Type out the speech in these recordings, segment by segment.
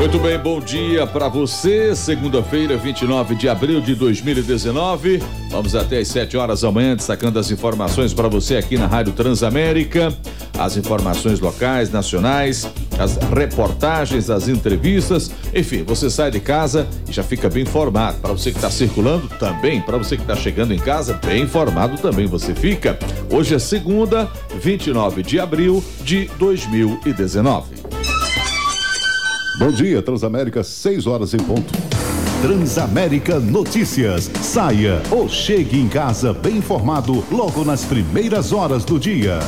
Muito bem, bom dia para você. Segunda-feira, 29 de abril de 2019. Vamos até às 7 horas da manhã, destacando as informações para você aqui na Rádio Transamérica. As informações locais, nacionais, as reportagens, as entrevistas. Enfim, você sai de casa e já fica bem informado. Para você que está circulando, também. Para você que está chegando em casa, bem informado também você fica. Hoje é segunda, 29 de abril de 2019. Bom dia, Transamérica, 6 horas em ponto. Transamérica Notícias. Saia ou chegue em casa bem informado logo nas primeiras horas do dia.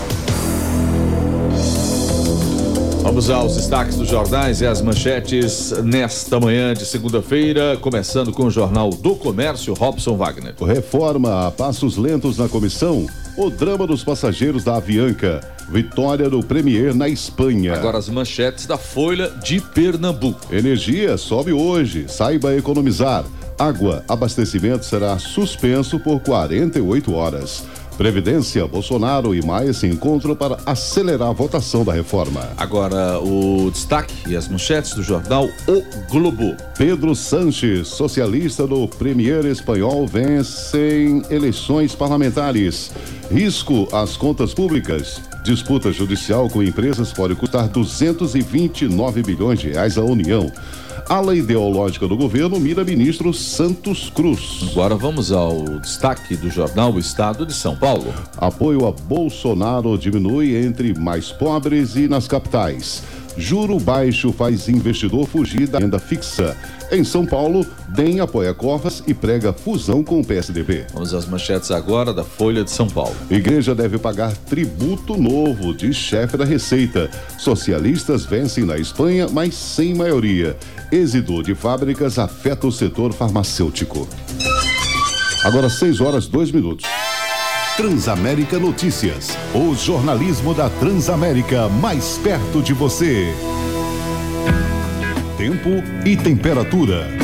Vamos aos destaques dos jornais e as manchetes nesta manhã de segunda-feira, começando com o Jornal do Comércio, Robson Wagner. Reforma a passos lentos na comissão. O drama dos passageiros da Avianca. Vitória do Premier na Espanha. Agora as manchetes da Folha de Pernambuco. Energia sobe hoje. Saiba economizar. Água, abastecimento será suspenso por 48 horas. Previdência, Bolsonaro e Maia se encontram para acelerar a votação da reforma. Agora o destaque e as manchetes do jornal O Globo. Pedro Sanches, socialista do Premier espanhol, vence em eleições parlamentares. Risco às contas públicas. Disputa judicial com empresas pode custar 229 bilhões de reais à União. Ala ideológica do governo mira ministro Santos Cruz. Agora vamos ao destaque do jornal O Estado de São Paulo. Apoio a Bolsonaro diminui entre mais pobres e nas capitais. Juro baixo faz investidor fugir da renda fixa. Em São Paulo, DEM apoia Covas e prega fusão com o PSDB. Vamos às manchetes agora da Folha de São Paulo. Igreja deve pagar tributo novo, diz chefe da Receita. Socialistas vencem na Espanha, mas sem maioria. Êxito de fábricas afeta o setor farmacêutico. Agora 6 horas 2 minutos. Transamérica Notícias. O jornalismo da Transamérica mais perto de você. Tempo e temperatura.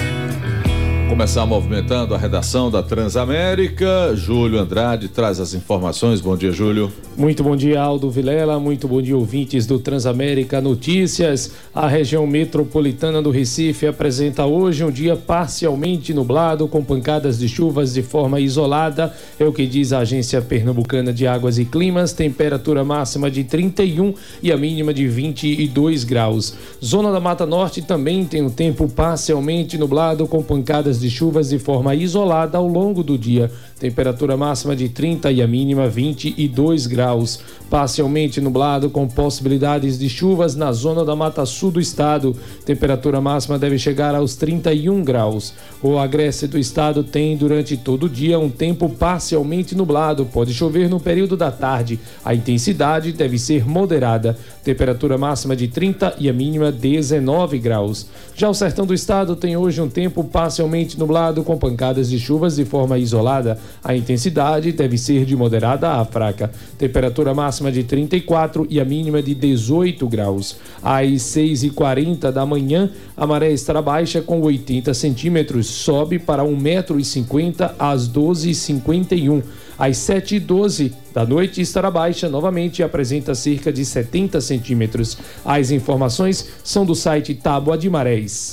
Começar movimentando a redação da Transamérica. Júlio Andrade traz as informações. Bom dia, Júlio. Muito bom dia, Aldo Vilela. Muito bom dia, ouvintes do Transamérica Notícias. A região metropolitana do Recife apresenta hoje um dia parcialmente nublado, com pancadas de chuvas de forma isolada. É o que diz a Agência Pernambucana de Águas e Climas. Temperatura máxima de 31 e a mínima de 22 graus. Zona da Mata Norte também tem um tempo parcialmente nublado, com pancadas de chuvas de forma isolada ao longo do dia. Temperatura máxima de 30 e a mínima 22 graus. Parcialmente nublado com possibilidades de chuvas na zona da Mata Sul do estado. Temperatura máxima deve chegar aos 31 graus. O agreste do estado tem durante todo o dia um tempo parcialmente nublado. Pode chover no período da tarde. A intensidade deve ser moderada. Temperatura máxima de 30 e a mínima 19 graus. Já o sertão do estado tem hoje um tempo parcialmente nublado com pancadas de chuvas de forma isolada. A intensidade deve ser de moderada a fraca. Temperatura máxima de 34 e a mínima de 18 graus. Às 6h40 da manhã, a maré estará baixa com 80 centímetros, sobe para 1,50m às 12h51. Às 7h12 da noite estará baixa novamente e apresenta cerca de 70 centímetros. As informações são do site Tábua de Marés.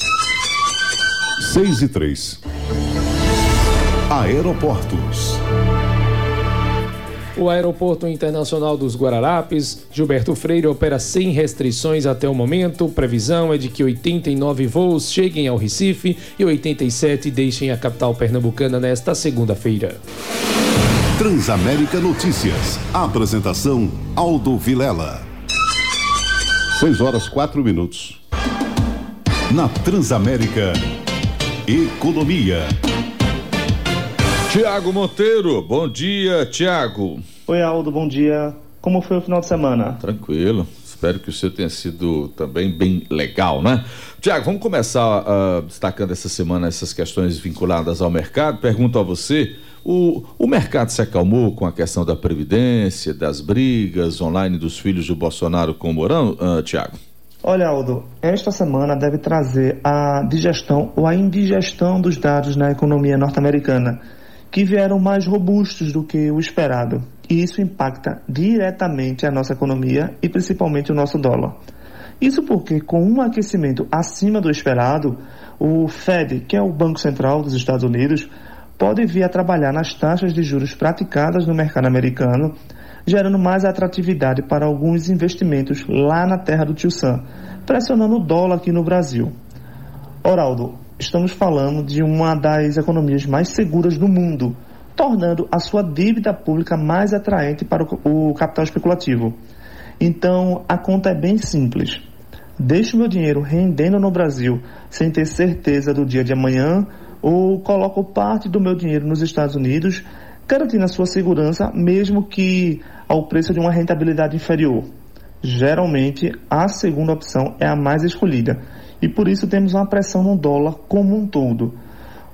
6 e 3. Aeroportos. O Aeroporto Internacional dos Guararapes, Gilberto Freire, opera sem restrições até o momento. Previsão é de que 89 voos cheguem ao Recife e 87 deixem a capital pernambucana nesta segunda-feira. Transamérica Notícias. Apresentação Aldo Vilela. 6 horas 4 minutos. Na Transamérica, Economia. Tiago Monteiro, bom dia, Tiago. Oi, Aldo, bom dia. Como foi o final de semana? Tranquilo. Espero que o seu tenha sido também bem legal, né? Tiago, vamos começar uh, destacando essa semana essas questões vinculadas ao mercado. Pergunto a você: o, o mercado se acalmou com a questão da Previdência, das brigas online dos filhos do Bolsonaro com o Mourão, uh, Tiago? Olha, Aldo, esta semana deve trazer a digestão ou a indigestão dos dados na economia norte-americana, que vieram mais robustos do que o esperado. E isso impacta diretamente a nossa economia e principalmente o nosso dólar. Isso porque, com um aquecimento acima do esperado, o Fed, que é o Banco Central dos Estados Unidos, pode vir a trabalhar nas taxas de juros praticadas no mercado americano, gerando mais atratividade para alguns investimentos lá na terra do Tio Sam, pressionando o dólar aqui no Brasil. Oraldo, estamos falando de uma das economias mais seguras do mundo, tornando a sua dívida pública mais atraente para o capital especulativo. Então, a conta é bem simples. Deixo meu dinheiro rendendo no Brasil sem ter certeza do dia de amanhã ou coloco parte do meu dinheiro nos Estados Unidos, garantindo a sua segurança, mesmo que ao preço de uma rentabilidade inferior. Geralmente, a segunda opção é a mais escolhida e por isso temos uma pressão no dólar como um todo.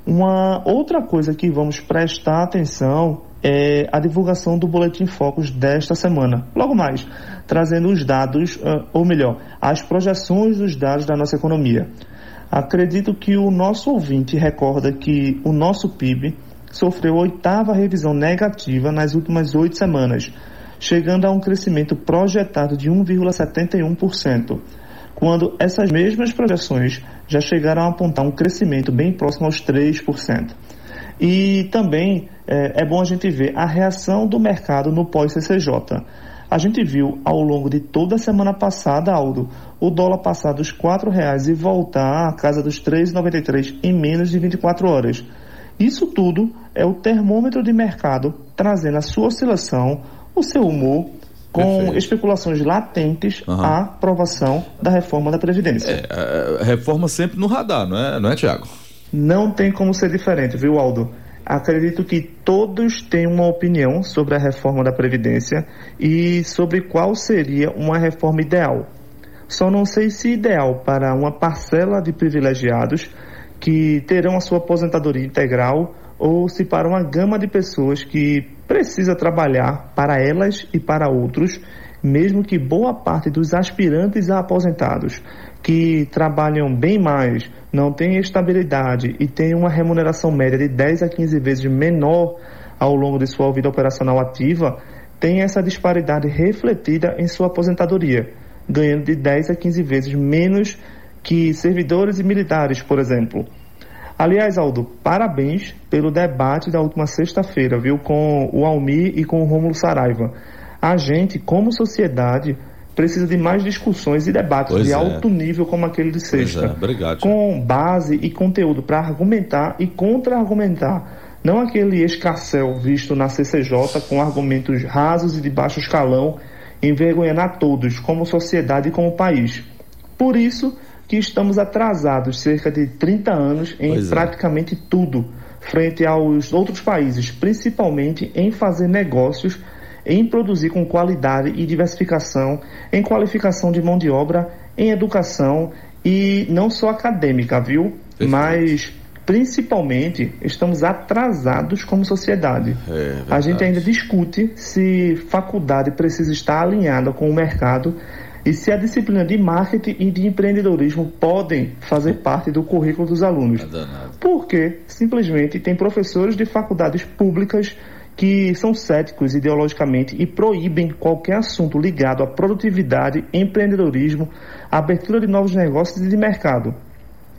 Uma outra coisa que vamos prestar atenção é a divulgação do Boletim Focus desta semana. Logo mais, trazendo os dados, ah, ou melhor, as projeções dos dados da nossa economia. Acredito que o nosso ouvinte recorda que o nosso PIB sofreu oitava revisão negativa nas últimas oito semanas, chegando a um crescimento projetado de 1,71%, quando essas mesmas projeções já chegaram a apontar um crescimento bem próximo aos 3%. E também é, é bom a gente ver a reação do mercado no pós-CCJ. A gente viu ao longo de toda a semana passada, Aldo, o dólar passar dos R$ reais e voltar à casa dos R$ 3,93 em menos de 24 horas. Isso tudo é o termômetro de mercado trazendo a sua oscilação, o seu humor, com Perfeito. especulações latentes uhum. à aprovação da reforma da Previdência. É, reforma sempre no radar, não é, não é Tiago? Não tem como ser diferente, viu, Aldo? Acredito que todos têm uma opinião sobre a reforma da Previdência e sobre qual seria uma reforma ideal. Só não sei se ideal para uma parcela de privilegiados que terão a sua aposentadoria integral ou se para uma gama de pessoas que precisa trabalhar para elas e para outros, mesmo que boa parte dos aspirantes a aposentados que trabalham bem mais, não têm estabilidade e têm uma remuneração média de 10 a 15 vezes menor ao longo de sua vida operacional ativa, tem essa disparidade refletida em sua aposentadoria, ganhando de 10 a 15 vezes menos que servidores e militares, por exemplo. Aliás, Aldo, parabéns pelo debate da última sexta-feira, viu, com o Almir e com o Rômulo Saraiva. A gente, como sociedade, precisa de mais discussões e debates pois de é. alto nível como aquele de sexta. É. Obrigado. Com base e conteúdo para argumentar e contra-argumentar. Não aquele escarcel visto na CCJ com argumentos rasos e de baixo escalão, envergonhando a todos, como sociedade e como país. Por isso que estamos atrasados cerca de 30 anos em pois é. praticamente é. tudo, frente aos outros países, principalmente em fazer negócios em produzir com qualidade e diversificação, em qualificação de mão de obra, em educação e não só acadêmica, viu? Perfeito. Mas principalmente estamos atrasados como sociedade. É, a gente ainda discute se faculdade precisa estar alinhada com o mercado e se a disciplina de marketing e de empreendedorismo podem fazer parte do currículo dos alunos. É Porque simplesmente tem professores de faculdades públicas que são céticos ideologicamente e proíbem qualquer assunto ligado à produtividade, empreendedorismo, abertura de novos negócios e de mercado.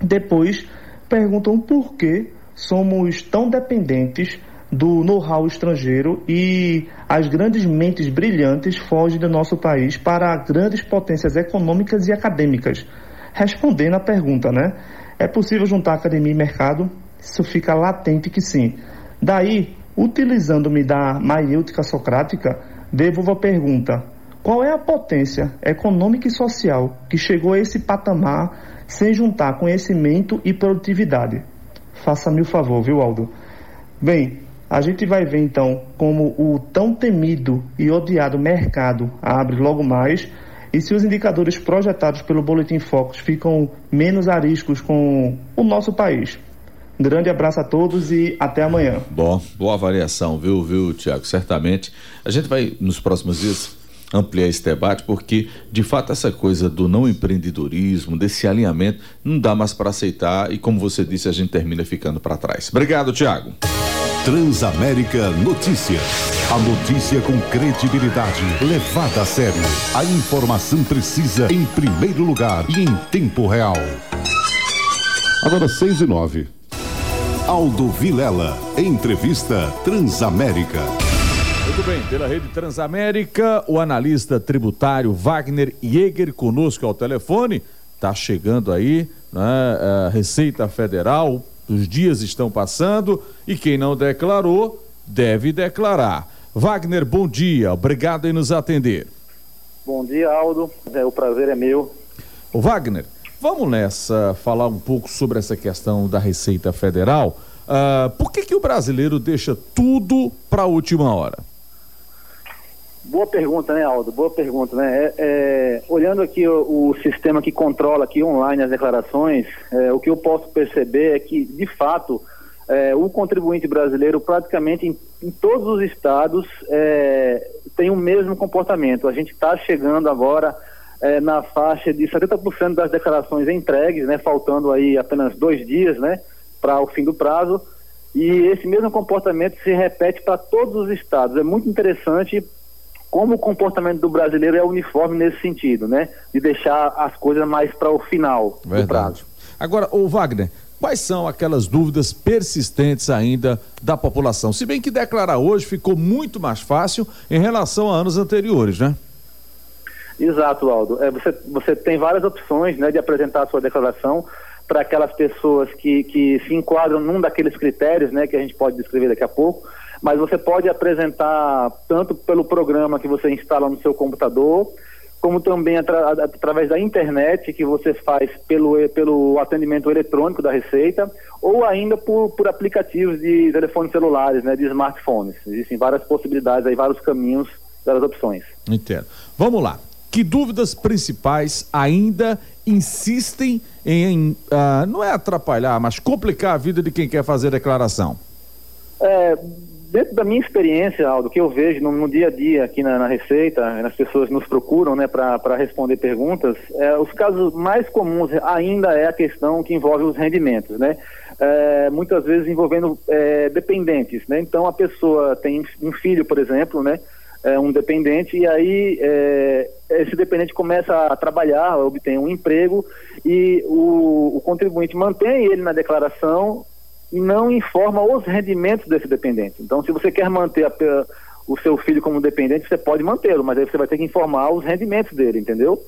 Depois, perguntam por que somos tão dependentes do know-how estrangeiro e as grandes mentes brilhantes fogem do nosso país para grandes potências econômicas e acadêmicas. Respondendo à pergunta, né? É possível juntar academia e mercado? Isso fica latente que sim. Daí, Utilizando-me da maiêutica socrática, devolvo a pergunta: qual é a potência econômica e social que chegou a esse patamar sem juntar conhecimento e produtividade? Faça-me o favor, viu, Aldo? Bem, a gente vai ver então como o tão temido e odiado mercado abre logo mais e se os indicadores projetados pelo Boletim Focus ficam menos ariscos com o nosso país. Grande abraço a todos e até amanhã. Bom, boa avaliação, viu, viu, Tiago? Certamente. A gente vai, nos próximos dias, ampliar esse debate, porque, de fato, essa coisa do não empreendedorismo, desse alinhamento, não dá mais para aceitar e, como você disse, a gente termina ficando para trás. Obrigado, Tiago. Transamérica Notícias. A notícia com credibilidade, levada a sério. A informação precisa em primeiro lugar e em tempo real. Agora seis e nove. Aldo Vilela, entrevista Transamérica. Muito bem, pela rede Transamérica, o analista tributário Wagner Jäger conosco ao telefone. Tá chegando aí, né, a Receita Federal, os dias estão passando e quem não declarou deve declarar. Wagner, bom dia, obrigado em nos atender. Bom dia, Aldo. É, o prazer é meu. O Wagner, vamos nessa falar um pouco sobre essa questão da Receita Federal. Uh, por que, que o brasileiro deixa tudo para a última hora? Boa pergunta, né, Aldo? Boa pergunta, né? É, é, olhando aqui o, o, sistema que controla aqui online as declarações, é, o que eu posso perceber é que, de fato, é, o contribuinte brasileiro praticamente em, em todos os estados é, tem o mesmo comportamento. A gente está chegando agora é, na faixa de 70% das declarações entregues, né? Faltando aí apenas dois dias, né? Para o fim do prazo. E esse mesmo comportamento se repete para todos os estados. É muito interessante como o comportamento do brasileiro é uniforme nesse sentido, né? De deixar as coisas mais para o final Verdade. do prazo. Agora, o Wagner, quais são aquelas dúvidas persistentes ainda da população? Se bem que declarar hoje ficou muito mais fácil em relação a anos anteriores, né? Exato, Aldo. É, você, você tem várias opções né, de apresentar a sua declaração para aquelas pessoas que, que se enquadram num daqueles critérios né, que a gente pode descrever daqui a pouco mas você pode apresentar tanto pelo programa que você instala no seu computador, como também atra através da internet que você faz pelo, pelo atendimento eletrônico da Receita, ou ainda por, por aplicativos de telefones celulares, né, de smartphones. Existem várias possibilidades aí, vários caminhos, várias opções. Entendo. Vamos lá. Que dúvidas principais ainda insistem em, uh, não é atrapalhar, mas complicar a vida de quem quer fazer declaração? É, dentro da minha experiência, Aldo, que eu vejo no, no dia a dia aqui na, na Receita, as pessoas nos procuram né, para responder perguntas, é, os casos mais comuns ainda é a questão que envolve os rendimentos, né? É, muitas vezes envolvendo é, dependentes, né? Então a pessoa tem um filho, por exemplo, né? É, um dependente e aí é, esse dependente começa a trabalhar, obtém um emprego e o, o contribuinte mantém ele na declaração e não informa os rendimentos desse dependente. Então, se você quer manter a, o seu filho como dependente, você pode mantê-lo, mas aí você vai ter que informar os rendimentos dele, entendeu?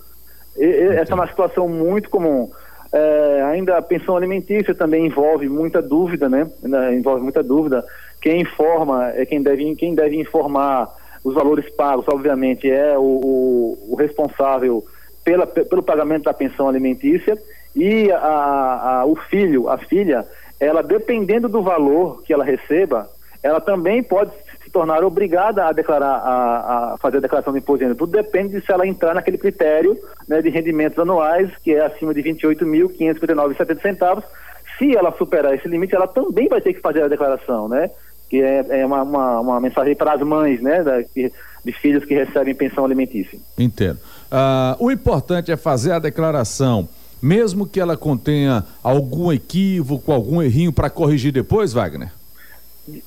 E, essa é uma situação muito comum. É, ainda a pensão alimentícia também envolve muita dúvida, né? Envolve muita dúvida. Quem informa é quem deve, quem deve informar os valores pagos, obviamente, é o, o, o responsável pela, pelo pagamento da pensão alimentícia e a, a, o filho, a filha, ela dependendo do valor que ela receba, ela também pode se tornar obrigada a declarar, a, a fazer a declaração do imposto de renda. Tudo depende de se ela entrar naquele critério né, de rendimentos anuais, que é acima de R$ 28.559,70 Se ela superar esse limite, ela também vai ter que fazer a declaração, né? Que é, é uma, uma, uma, mensagem para as mães, né? Da, de, de filhos que recebem pensão alimentícia. Entendo. Uh, o importante é fazer a declaração mesmo que ela contenha algum equívoco, algum errinho para corrigir depois, Wagner?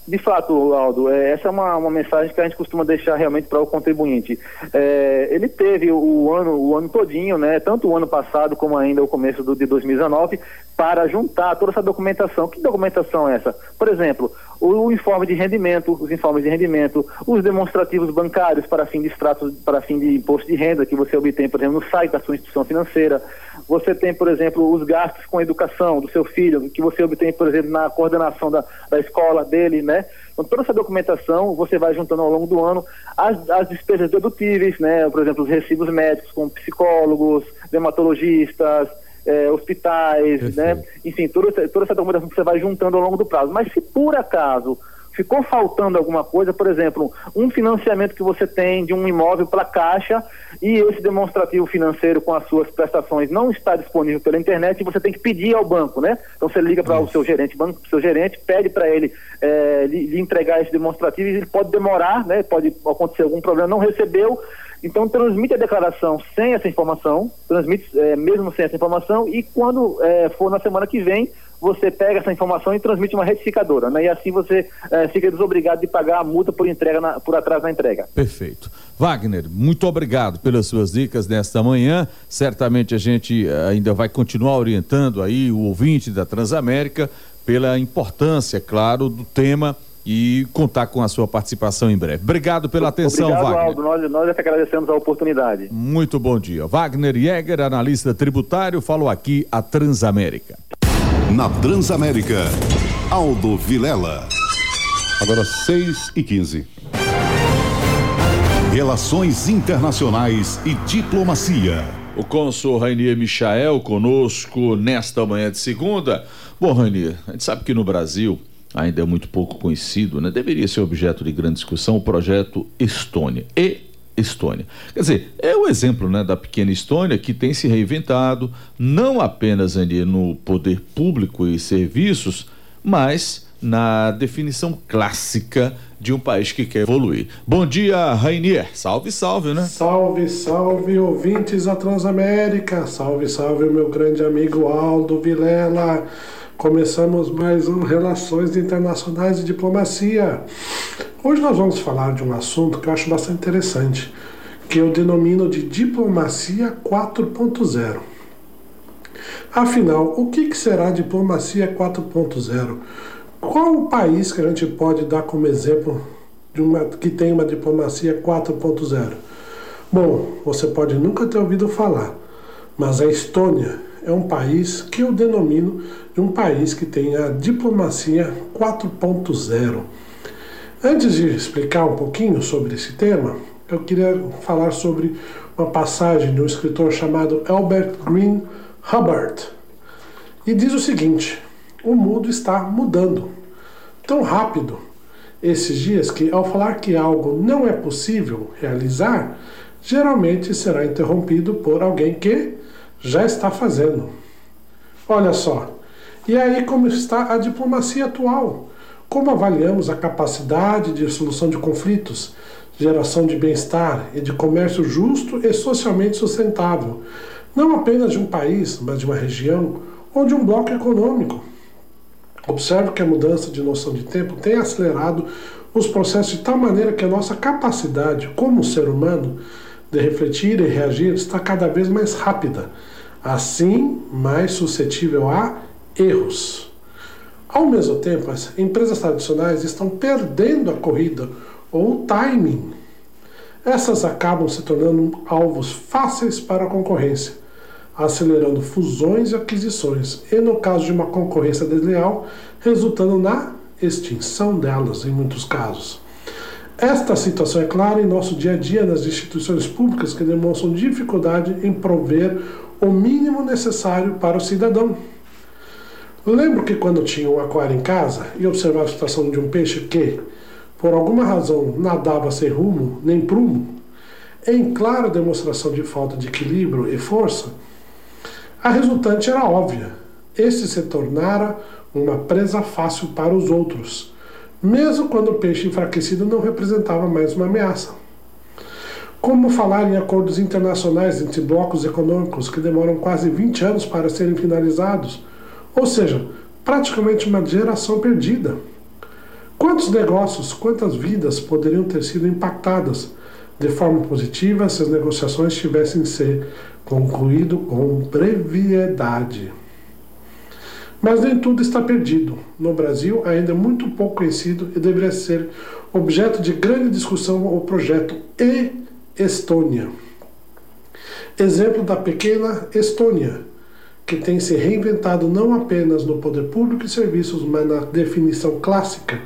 De fato, Aldo, é, essa é uma, uma mensagem que a gente costuma deixar realmente para o contribuinte. É, ele teve o ano, o ano todinho, né, tanto o ano passado como ainda o começo do, de 2019, para juntar toda essa documentação. Que documentação é essa? Por exemplo, o, informe de rendimento, os informes de rendimento, os demonstrativos bancários para fim de extrato, para fim de imposto de renda que você obtém, por exemplo, no site da sua instituição financeira. Você tem, por exemplo, os gastos com educação do seu filho, que você obtém, por exemplo, na coordenação da, da escola dele, né? Então, toda essa documentação você vai juntando ao longo do ano as, as despesas dedutíveis, né? Por exemplo, os recibos médicos com psicólogos, dermatologistas, eh, hospitais, né? Enfim, toda, toda essa documentação que você vai juntando ao longo do prazo. Mas se por acaso ficou faltando alguma coisa, por exemplo, um financiamento que você tem de um imóvel para caixa e esse demonstrativo financeiro com as suas prestações não está disponível pela internet, você tem que pedir ao banco, né? Então você liga para o seu gerente, banco, seu gerente, pede para ele é, lhe, lhe, entregar esse demonstrativo e ele pode demorar, né? Pode acontecer algum problema, não recebeu, então transmite a declaração sem essa informação, transmite é, mesmo sem essa informação e quando é, for na semana que vem você pega essa informação e transmite uma retificadora, né? E assim você é, fica desobrigado de pagar a multa por entrega na, por atraso na entrega. Perfeito. Wagner, muito obrigado pelas suas dicas nesta manhã. Certamente a gente eh, ainda vai continuar orientando aí o ouvinte da Transamérica pela importância, claro, do tema e contar com a sua participação em breve. Obrigado pela atenção, Obrigado, Wagner. Aldo. Nós, nós é que agradecemos a oportunidade. Muito bom dia. Wagner Jäger, analista tributário, falou aqui a Transamérica. Na Transamérica, Aldo Vilela. Agora 6 e 15. Relações Internacionais e Diplomacia. O cônsul Rainier Michael conosco nesta manhã de segunda. Bom, Rainier, a gente sabe que no Brasil ainda é muito pouco conhecido, né? Deveria ser objeto de grande discussão o projeto Estônia. E Estônia. Quer dizer, é o exemplo né, da pequena Estônia que tem se reinventado, não apenas ali no poder público e serviços, mas na definição clássica de um país que quer evoluir. Bom dia, Rainier. Salve, salve, né? Salve, salve, ouvintes da Transamérica. Salve, salve, meu grande amigo Aldo Vilela. Começamos mais um Relações Internacionais e Diplomacia. Hoje nós vamos falar de um assunto que eu acho bastante interessante, que eu denomino de diplomacia 4.0. Afinal, o que será diplomacia 4.0? Qual o país que a gente pode dar como exemplo de uma que tem uma diplomacia 4.0? Bom, você pode nunca ter ouvido falar, mas a Estônia é um país que eu denomino de um país que tem a diplomacia 4.0. Antes de explicar um pouquinho sobre esse tema, eu queria falar sobre uma passagem de um escritor chamado Albert Green Hubbard. E diz o seguinte: o mundo está mudando tão rápido esses dias que, ao falar que algo não é possível realizar, geralmente será interrompido por alguém que já está fazendo. Olha só. E aí, como está a diplomacia atual? Como avaliamos a capacidade de solução de conflitos, geração de bem-estar e de comércio justo e socialmente sustentável, não apenas de um país, mas de uma região ou de um bloco econômico? Observo que a mudança de noção de tempo tem acelerado os processos de tal maneira que a nossa capacidade, como ser humano, de refletir e reagir está cada vez mais rápida, assim mais suscetível a erros. Ao mesmo tempo, as empresas tradicionais estão perdendo a corrida ou o timing. Essas acabam se tornando alvos fáceis para a concorrência, acelerando fusões e aquisições, e no caso de uma concorrência desleal, resultando na extinção delas em muitos casos. Esta situação é clara em nosso dia a dia nas instituições públicas que demonstram dificuldade em prover o mínimo necessário para o cidadão. Lembro que quando tinha um aquário em casa e observava a situação de um peixe que, por alguma razão, nadava sem rumo nem prumo, em clara demonstração de falta de equilíbrio e força, a resultante era óbvia. Este se tornara uma presa fácil para os outros mesmo quando o peixe enfraquecido não representava mais uma ameaça. Como falar em acordos internacionais entre blocos econômicos que demoram quase 20 anos para serem finalizados, ou seja, praticamente uma geração perdida? Quantos negócios, quantas vidas poderiam ter sido impactadas de forma positiva se as negociações tivessem ser concluído com brevidade? Mas nem tudo está perdido. No Brasil, ainda é muito pouco conhecido e deveria ser objeto de grande discussão o projeto E-Estônia. Exemplo da pequena Estônia, que tem se reinventado não apenas no poder público e serviços, mas na definição clássica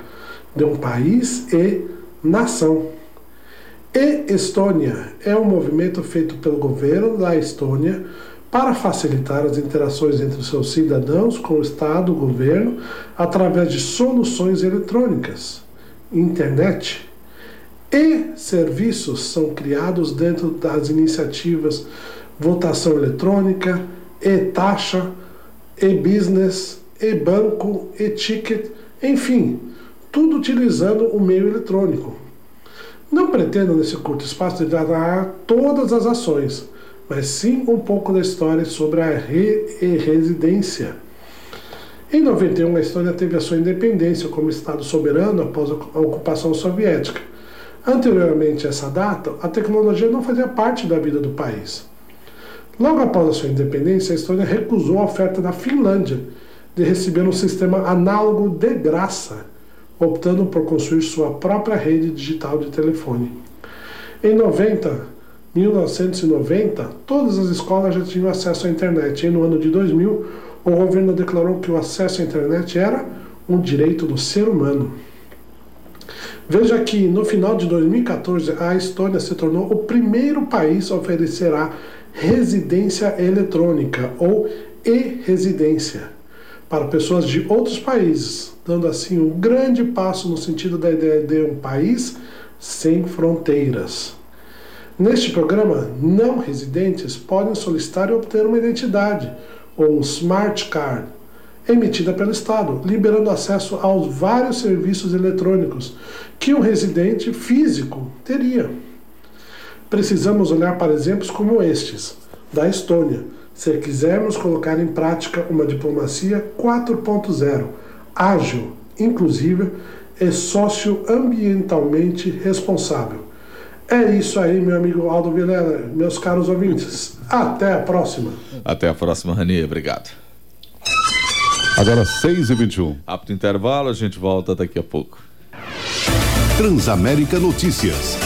de um país e nação. E-Estônia é um movimento feito pelo governo da Estônia para facilitar as interações entre seus cidadãos com o Estado, o governo, através de soluções eletrônicas, internet e serviços são criados dentro das iniciativas votação eletrônica, e-taxa, e-business, e-banco, e-ticket, enfim, tudo utilizando o meio eletrônico. Não pretendo nesse curto espaço dar todas as ações, mas sim um pouco da história sobre a re residência. Em 91, a Estônia teve a sua independência como Estado soberano após a ocupação soviética. Anteriormente a essa data, a tecnologia não fazia parte da vida do país. Logo após a sua independência, a Estônia recusou a oferta da Finlândia de receber um sistema análogo de graça, optando por construir sua própria rede digital de telefone. Em 90, 1990, todas as escolas já tinham acesso à internet e no ano de 2000, o governo declarou que o acesso à internet era um direito do ser humano. Veja que no final de 2014, a Estônia se tornou o primeiro país a oferecer a residência eletrônica ou e-residência para pessoas de outros países, dando assim um grande passo no sentido da ideia de um país sem fronteiras. Neste programa, não residentes podem solicitar e obter uma identidade ou um smart card emitida pelo Estado, liberando acesso aos vários serviços eletrônicos que um residente físico teria. Precisamos olhar para exemplos como estes, da Estônia se quisermos colocar em prática uma diplomacia 4.0, ágil, inclusiva e socioambientalmente responsável. É isso aí, meu amigo Aldo Vilela, meus caros ouvintes. Até a próxima. Até a próxima, Rani. Obrigado. Agora 6 e 21 Apto intervalo, a gente volta daqui a pouco. Transamérica Notícias.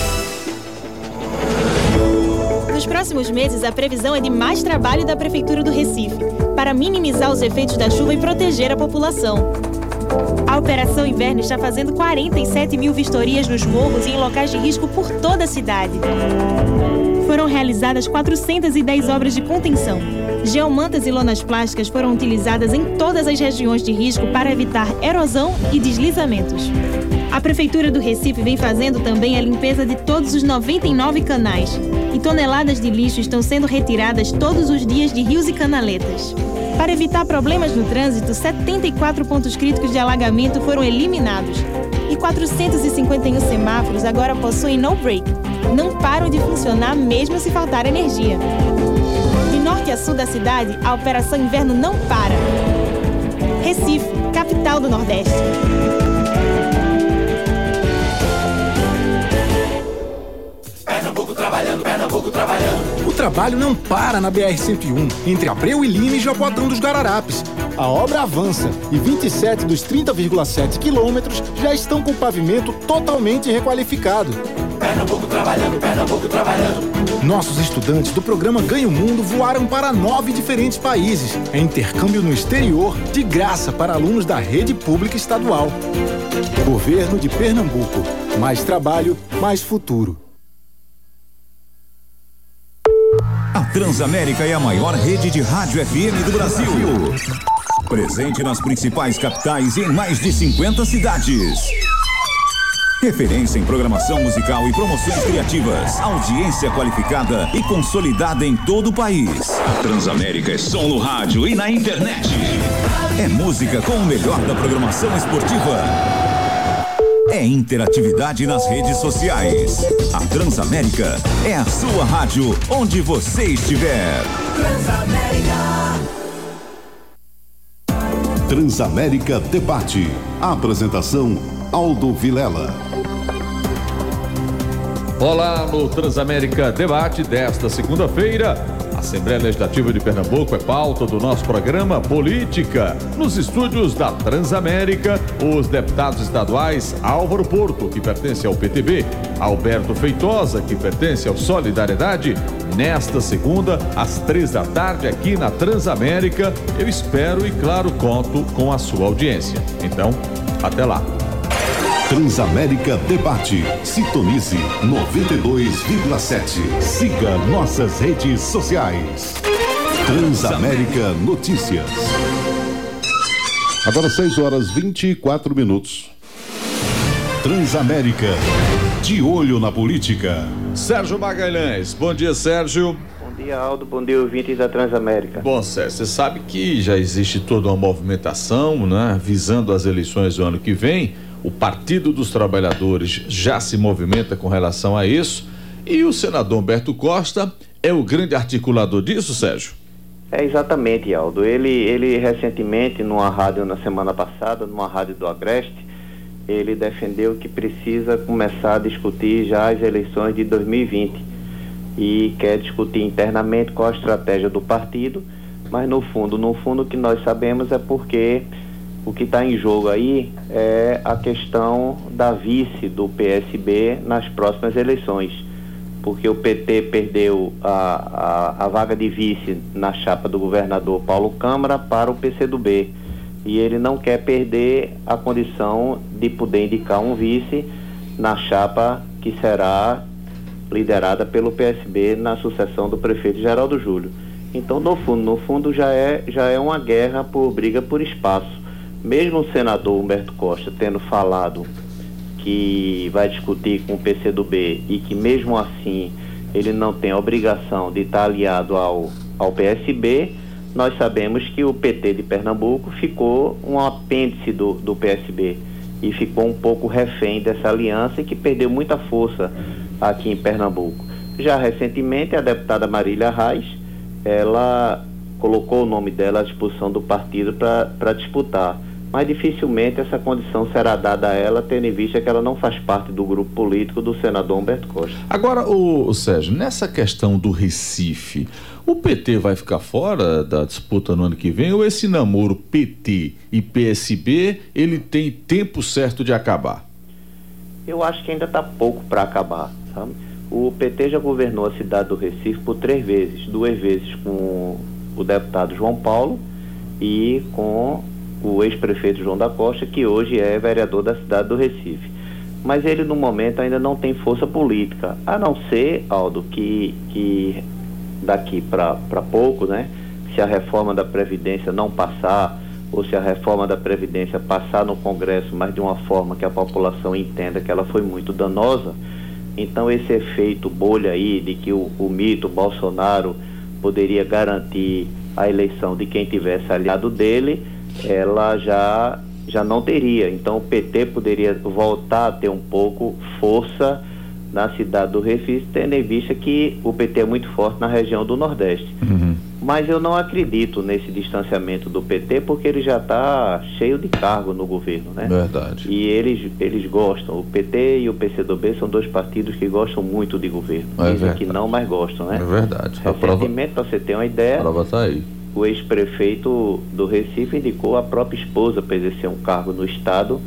Nos próximos meses, a previsão é de mais trabalho da Prefeitura do Recife para minimizar os efeitos da chuva e proteger a população. A Operação Inverno está fazendo 47 mil vistorias nos morros e em locais de risco por toda a cidade. Foram realizadas 410 obras de contenção. Geomantas e lonas plásticas foram utilizadas em todas as regiões de risco para evitar erosão e deslizamentos. A Prefeitura do Recife vem fazendo também a limpeza de todos os 99 canais. E toneladas de lixo estão sendo retiradas todos os dias de rios e canaletas. Para evitar problemas no trânsito, 74 pontos críticos de alagamento foram eliminados. E 451 semáforos agora possuem no break. Não param de funcionar mesmo se faltar energia. De norte a sul da cidade, a Operação Inverno não para. Recife, capital do Nordeste. Trabalhando, Pernambuco trabalhando. O trabalho não para na BR-101, entre Abreu e Lima e Japoatão dos Guararapes. A obra avança e 27 dos 30,7 quilômetros já estão com o pavimento totalmente requalificado. Pernambuco trabalhando, Pernambuco trabalhando. Nossos estudantes do programa Ganha o Mundo voaram para nove diferentes países, em intercâmbio no exterior, de graça para alunos da rede pública estadual. Governo de Pernambuco. Mais trabalho, mais futuro. Transamérica é a maior rede de rádio FM do Brasil. Presente nas principais capitais e em mais de 50 cidades. Referência em programação musical e promoções criativas. Audiência qualificada e consolidada em todo o país. Transamérica é som no rádio e na internet. É música com o melhor da programação esportiva. É interatividade nas redes sociais. A Transamérica é a sua rádio onde você estiver. Transamérica Debate. Apresentação Aldo Vilela. Olá, no Transamérica Debate desta segunda-feira. Assembleia Legislativa de Pernambuco é pauta do nosso programa Política. Nos estúdios da Transamérica, os deputados estaduais Álvaro Porto, que pertence ao PTB, Alberto Feitosa, que pertence ao Solidariedade, nesta segunda, às três da tarde, aqui na Transamérica. Eu espero e, claro, conto com a sua audiência. Então, até lá. Transamérica Debate. Sintonize 92,7. Siga nossas redes sociais. Transamérica Notícias. Agora 6 horas 24 minutos. Transamérica. De olho na política. Sérgio Magalhães. Bom dia, Sérgio. Bom dia, Aldo. Bom dia, ouvintes da Transamérica. Bom, Sérgio, você sabe que já existe toda uma movimentação, né, visando as eleições do ano que vem. O Partido dos Trabalhadores já se movimenta com relação a isso. E o senador Humberto Costa é o grande articulador disso, Sérgio? É exatamente, Aldo. Ele, ele recentemente, numa rádio na semana passada, numa rádio do Agreste, ele defendeu que precisa começar a discutir já as eleições de 2020 e quer discutir internamente qual a estratégia do partido, mas no fundo, no fundo o que nós sabemos é porque o que está em jogo aí é a questão da vice do PSB nas próximas eleições, porque o PT perdeu a, a, a vaga de vice na chapa do governador Paulo Câmara para o PCdoB e ele não quer perder a condição de poder indicar um vice na chapa que será liderada pelo PSB na sucessão do prefeito Geraldo Júlio. Então, no fundo, no fundo já é, já é uma guerra por briga por espaço. Mesmo o senador Humberto Costa tendo falado que vai discutir com o PCdoB e que mesmo assim ele não tem a obrigação de estar aliado ao, ao PSB, nós sabemos que o PT de Pernambuco ficou um apêndice do, do PSB e ficou um pouco refém dessa aliança e que perdeu muita força aqui em Pernambuco. Já recentemente, a deputada Marília Reis, ela colocou o nome dela à disposição do partido para disputar mas dificilmente essa condição será dada a ela, tendo em vista que ela não faz parte do grupo político do senador Humberto Costa. Agora, o, o Sérgio, nessa questão do Recife, o PT vai ficar fora da disputa no ano que vem ou esse namoro PT e PSB ele tem tempo certo de acabar? Eu acho que ainda está pouco para acabar, sabe? O PT já governou a cidade do Recife por três vezes, duas vezes com o deputado João Paulo e com o ex-prefeito João da Costa, que hoje é vereador da cidade do Recife. Mas ele, no momento, ainda não tem força política, a não ser, Aldo, que, que daqui para pouco, né, se a reforma da Previdência não passar, ou se a reforma da Previdência passar no Congresso, mas de uma forma que a população entenda que ela foi muito danosa, então esse efeito bolha aí de que o, o mito Bolsonaro poderia garantir a eleição de quem tivesse aliado dele, ela já, já não teria. Então o PT poderia voltar a ter um pouco força na cidade do Recife, tendo em vista que o PT é muito forte na região do Nordeste. Uhum. Mas eu não acredito nesse distanciamento do PT, porque ele já está cheio de cargo no governo, né? Verdade. E eles, eles gostam. O PT e o PCdoB são dois partidos que gostam muito de governo. É Dizem verdade. que não, mas gostam, né? É verdade. Recentemente, para você ter uma ideia, a prova está aí o ex-prefeito do Recife indicou a própria esposa para exercer um cargo no Estado,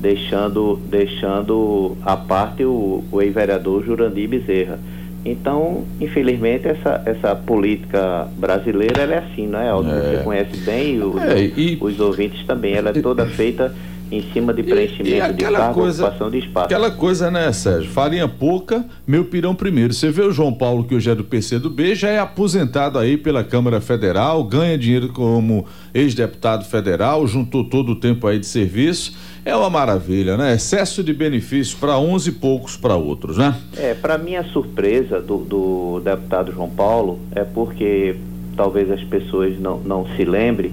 deixando, deixando à parte o, o ex-vereador Jurandir Bezerra. Então, infelizmente, essa, essa política brasileira é assim, não é, Aldo? É. Você conhece bem, os, é, e, os ouvintes também. Ela é toda feita em cima de preenchimento e, e de cargo, coisa, ocupação de espaço. Aquela coisa, né, Sérgio? Farinha pouca, meu pirão primeiro. Você vê o João Paulo, que hoje é do PC do B, já é aposentado aí pela Câmara Federal, ganha dinheiro como ex-deputado federal, juntou todo o tempo aí de serviço. É uma maravilha, né? Excesso de benefícios para uns e poucos para outros, né? É, para minha surpresa do, do deputado João Paulo, é porque talvez as pessoas não, não se lembrem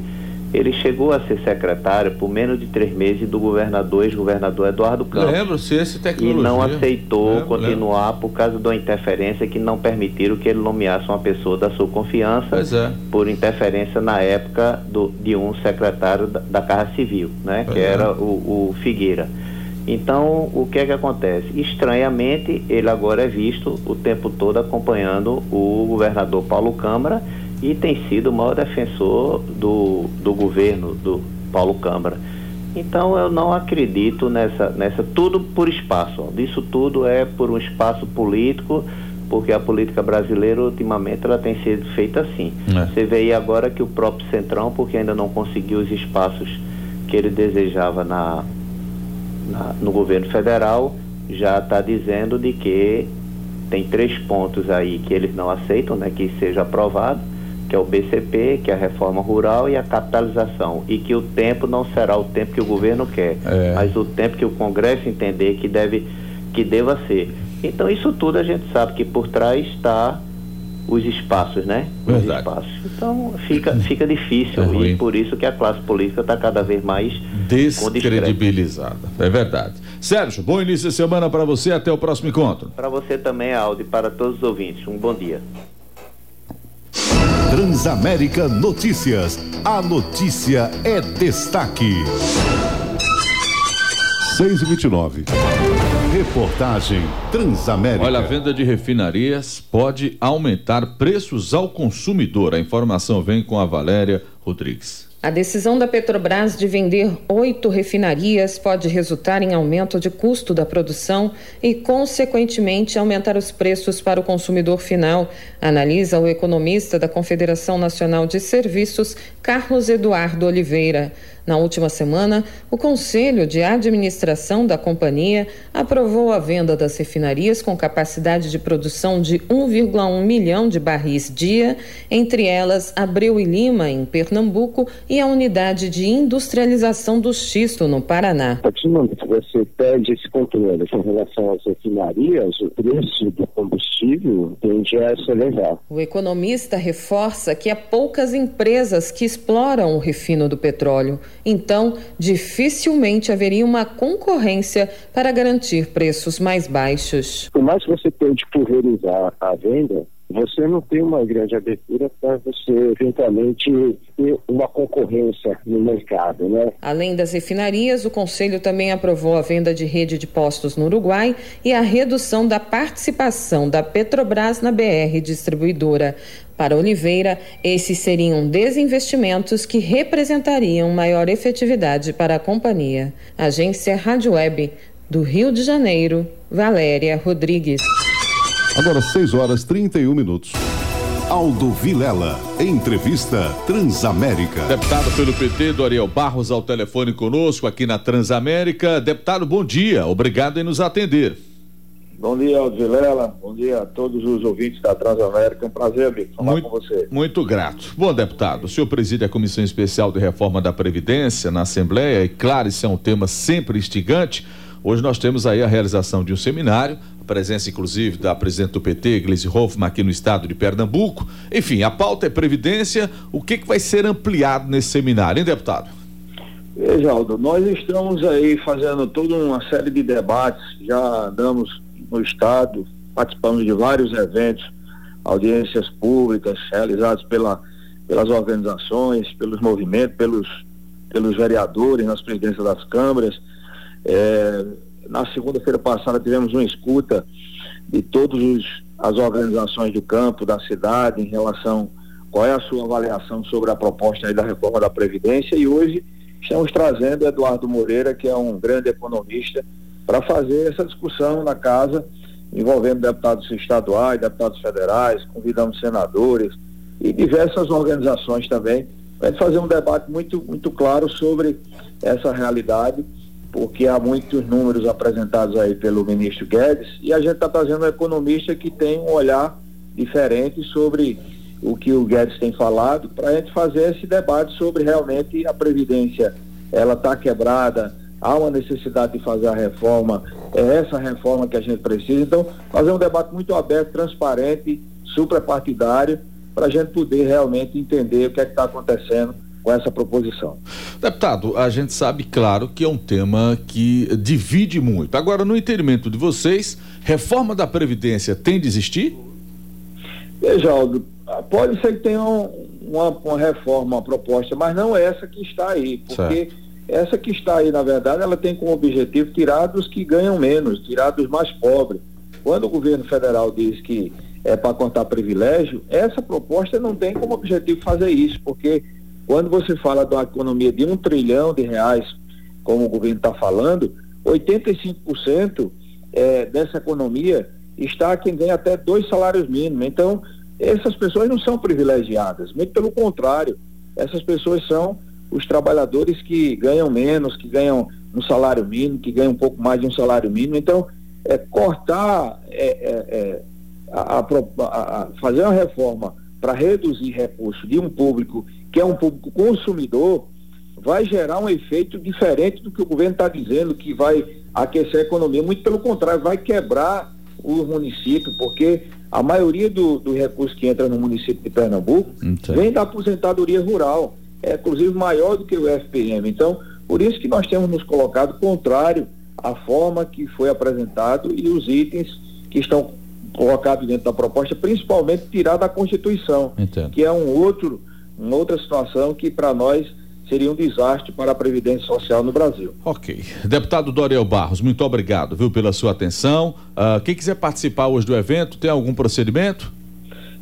ele chegou a ser secretário por menos de três meses do governador, ex-governador Eduardo Campos. Lembro, ciência e tecnologia. E não aceitou lembro, continuar lembro. por causa da interferência que não permitiram que ele nomeasse uma pessoa da sua confiança é. por interferência na época do, de um secretário da, da Civil, né? que é. era o, o Figueira. Então, o que é que acontece? Estranhamente, ele agora é visto o tempo todo acompanhando o governador Paulo Câmara e tem sido o maior defensor do, do governo do Paulo Câmara. Então eu não acredito nessa, nessa tudo por espaço. Isso tudo é por um espaço político, porque a política brasileira ultimamente ela tem sido feita assim. É. Você vê aí agora que o próprio Centrão, porque ainda não conseguiu os espaços que ele desejava na, na no governo federal, já está dizendo de que tem três pontos aí que eles não aceitam, né, que seja aprovado que é o BCP, que é a reforma rural e a capitalização, e que o tempo não será o tempo que o governo quer, é. mas o tempo que o Congresso entender que deve que deva ser. Então isso tudo a gente sabe que por trás está os espaços, né? Os espaços. Então fica, fica difícil é e por isso que a classe política está cada vez mais descredibilizada. É verdade. Sérgio, bom início de semana para você. Até o próximo encontro. Para você também, Aldo, e para todos os ouvintes. Um bom dia. Transamérica Notícias. A notícia é destaque. 6 e 29 Reportagem Transamérica. Olha, a venda de refinarias pode aumentar preços ao consumidor. A informação vem com a Valéria Rodrigues. A decisão da Petrobras de vender oito refinarias pode resultar em aumento de custo da produção e, consequentemente, aumentar os preços para o consumidor final, analisa o economista da Confederação Nacional de Serviços, Carlos Eduardo Oliveira. Na última semana, o Conselho de Administração da companhia aprovou a venda das refinarias com capacidade de produção de 1,1 milhão de barris dia, entre elas Abreu e Lima, em Pernambuco, e a unidade de industrialização do xisto, no Paraná. A partir do momento que você pede esse controle com relação às refinarias, o preço do combustível tende a se elevar. O economista reforça que há poucas empresas que exploram o refino do petróleo. Então, dificilmente haveria uma concorrência para garantir preços mais baixos. Por mais que você tente pulverizar a venda, você não tem uma grande abertura para você eventualmente ter uma concorrência no mercado, né? Além das refinarias, o Conselho também aprovou a venda de rede de postos no Uruguai e a redução da participação da Petrobras na BR distribuidora. Para Oliveira, esses seriam desinvestimentos que representariam maior efetividade para a companhia. Agência Rádio Web do Rio de Janeiro, Valéria Rodrigues. Agora 6 horas 31 minutos. Aldo Vilela, entrevista Transamérica. Deputado pelo PT, Doriel Barros, ao telefone conosco aqui na Transamérica. Deputado, bom dia, obrigado em nos atender. Bom dia, Aldo Vilela. Bom dia a todos os ouvintes da Transamérica. É um prazer, amigo, falar muito, com você. Muito grato. Bom, deputado, o senhor preside a Comissão Especial de Reforma da Previdência na Assembleia, e claro, isso é um tema sempre instigante. Hoje nós temos aí a realização de um seminário, a presença inclusive da presidente do PT, Gleisi Hoffmann, aqui no estado de Pernambuco. Enfim, a pauta é Previdência. O que, que vai ser ampliado nesse seminário, hein, deputado? Veja, Aldo, nós estamos aí fazendo toda uma série de debates, já andamos no estado, participamos de vários eventos, audiências públicas realizadas pela, pelas organizações, pelos movimentos, pelos, pelos vereadores nas presidências das câmaras. É, na segunda-feira passada tivemos uma escuta de todas as organizações do campo, da cidade, em relação qual é a sua avaliação sobre a proposta da reforma da Previdência e hoje estamos trazendo Eduardo Moreira, que é um grande economista, para fazer essa discussão na casa, envolvendo deputados estaduais, deputados federais, convidamos senadores e diversas organizações também, para fazer um debate muito, muito claro sobre essa realidade porque há muitos números apresentados aí pelo ministro Guedes e a gente está trazendo um economista que tem um olhar diferente sobre o que o Guedes tem falado para a gente fazer esse debate sobre realmente a previdência ela está quebrada há uma necessidade de fazer a reforma é essa reforma que a gente precisa então fazer um debate muito aberto transparente suprapartidário para a gente poder realmente entender o que é que está acontecendo com essa proposição. Deputado, a gente sabe, claro, que é um tema que divide muito. Agora, no entendimento de vocês, reforma da Previdência tem de existir? Veja, Aldo, pode ser que tenha uma, uma reforma, uma proposta, mas não essa que está aí, porque certo. Essa que está aí, na verdade, ela tem como objetivo tirar dos que ganham menos, tirar dos mais pobres. Quando o governo federal diz que é para contar privilégio, essa proposta não tem como objetivo fazer isso, porque quando você fala de uma economia de um trilhão de reais, como o governo está falando, 85% é, dessa economia está quem ganha até dois salários mínimos. Então, essas pessoas não são privilegiadas, muito pelo contrário, essas pessoas são os trabalhadores que ganham menos, que ganham um salário mínimo, que ganham um pouco mais de um salário mínimo. Então, é, cortar, é, é, é a, a, a, fazer uma reforma para reduzir recursos de um público que é um público consumidor, vai gerar um efeito diferente do que o governo está dizendo, que vai aquecer a economia. Muito pelo contrário, vai quebrar o município, porque a maioria do, do recurso que entra no município de Pernambuco Entendi. vem da aposentadoria rural, é inclusive maior do que o FPM. Então, por isso que nós temos nos colocado contrário à forma que foi apresentado e os itens que estão colocado dentro da proposta, principalmente tirar da Constituição, Entendo. que é um outro, uma outra situação que para nós seria um desastre para a Previdência Social no Brasil. Ok. Deputado Doriel Barros, muito obrigado, viu, pela sua atenção. Ah, quem quiser participar hoje do evento, tem algum procedimento?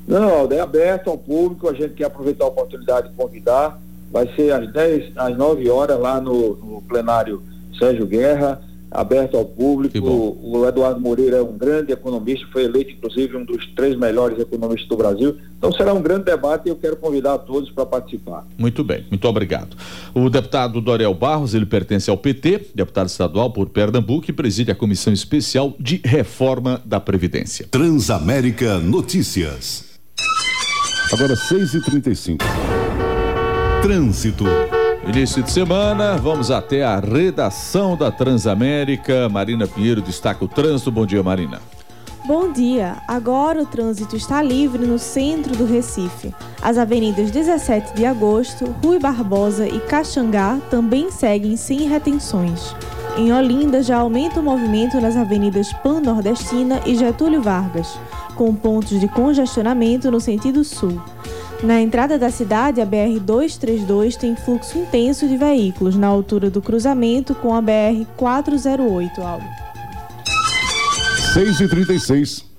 Não, é aberto ao público, a gente quer aproveitar a oportunidade de convidar. Vai ser às 10, às 9 horas lá no, no plenário Sérgio Guerra, aberto ao público. O, o Eduardo Moreira é um grande economista, foi eleito inclusive um dos três melhores economistas do Brasil. Então será um grande debate e eu quero convidar a todos para participar. Muito bem, muito obrigado. O deputado Doriel Barros, ele pertence ao PT, deputado estadual por Pernambuco e preside a Comissão Especial de Reforma da Previdência. Transamérica Notícias. Agora 6 e 35 Trânsito. Início de semana, vamos até a redação da Transamérica. Marina Pinheiro destaca o trânsito. Bom dia, Marina. Bom dia! Agora o trânsito está livre no centro do Recife. As avenidas 17 de agosto, Rui Barbosa e Caxangá também seguem sem retenções. Em Olinda já aumenta o movimento nas avenidas Pan-Nordestina e Getúlio Vargas, com pontos de congestionamento no sentido sul. Na entrada da cidade, a BR-232 tem fluxo intenso de veículos na altura do cruzamento com a BR-408, Aldo. 6 e 36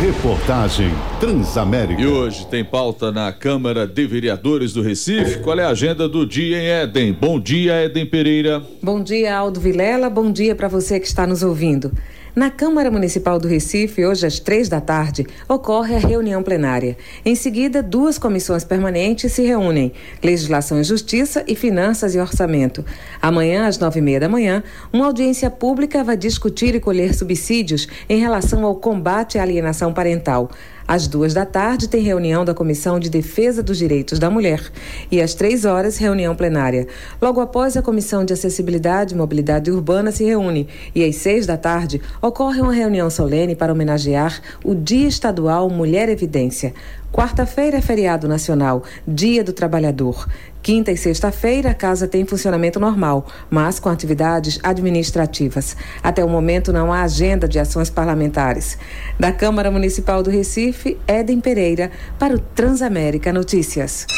Reportagem Transamérica. E hoje tem pauta na Câmara de Vereadores do Recife. Qual é a agenda do dia em Éden? Bom dia, Éden Pereira. Bom dia, Aldo Vilela. Bom dia para você que está nos ouvindo. Na Câmara Municipal do Recife, hoje às três da tarde, ocorre a reunião plenária. Em seguida, duas comissões permanentes se reúnem: Legislação e Justiça e Finanças e Orçamento. Amanhã, às nove e meia da manhã, uma audiência pública vai discutir e colher subsídios em relação ao combate à alienação parental. Às duas da tarde, tem reunião da Comissão de Defesa dos Direitos da Mulher. E às três horas, reunião plenária. Logo após, a Comissão de Acessibilidade e Mobilidade Urbana se reúne. E às seis da tarde, ocorre uma reunião solene para homenagear o Dia Estadual Mulher Evidência. Quarta-feira é feriado nacional, Dia do Trabalhador. Quinta e sexta-feira, a casa tem funcionamento normal, mas com atividades administrativas. Até o momento, não há agenda de ações parlamentares. Da Câmara Municipal do Recife, Éden Pereira, para o Transamérica Notícias.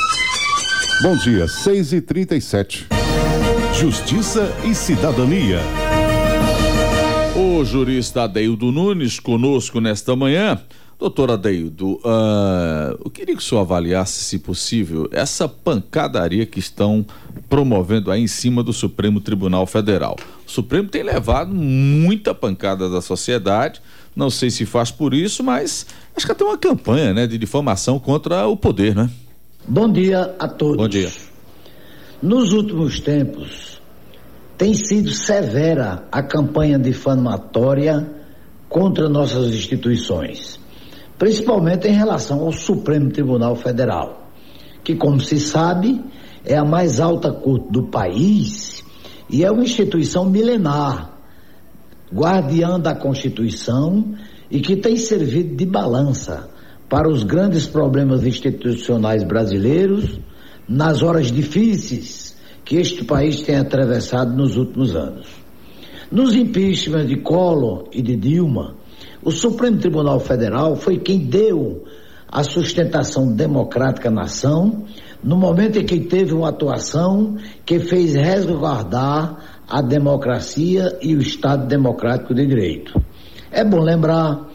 Bom dia, 6 e 37 Justiça e Cidadania. O jurista Adeildo Nunes conosco nesta manhã. Doutor Adeildo, uh, eu queria que o senhor avaliasse, se possível, essa pancadaria que estão promovendo aí em cima do Supremo Tribunal Federal. O Supremo tem levado muita pancada da sociedade, não sei se faz por isso, mas acho que até uma campanha né, de difamação contra o poder, né? Bom dia a todos. Bom dia. Nos últimos tempos, tem sido severa a campanha difamatória contra nossas instituições, principalmente em relação ao Supremo Tribunal Federal, que, como se sabe, é a mais alta corte do país e é uma instituição milenar, guardiã da Constituição e que tem servido de balança para os grandes problemas institucionais brasileiros nas horas difíceis que este país tem atravessado nos últimos anos. Nos impeachments de Collor e de Dilma, o Supremo Tribunal Federal foi quem deu a sustentação democrática à nação no momento em que teve uma atuação que fez resguardar a democracia e o Estado democrático de direito. É bom lembrar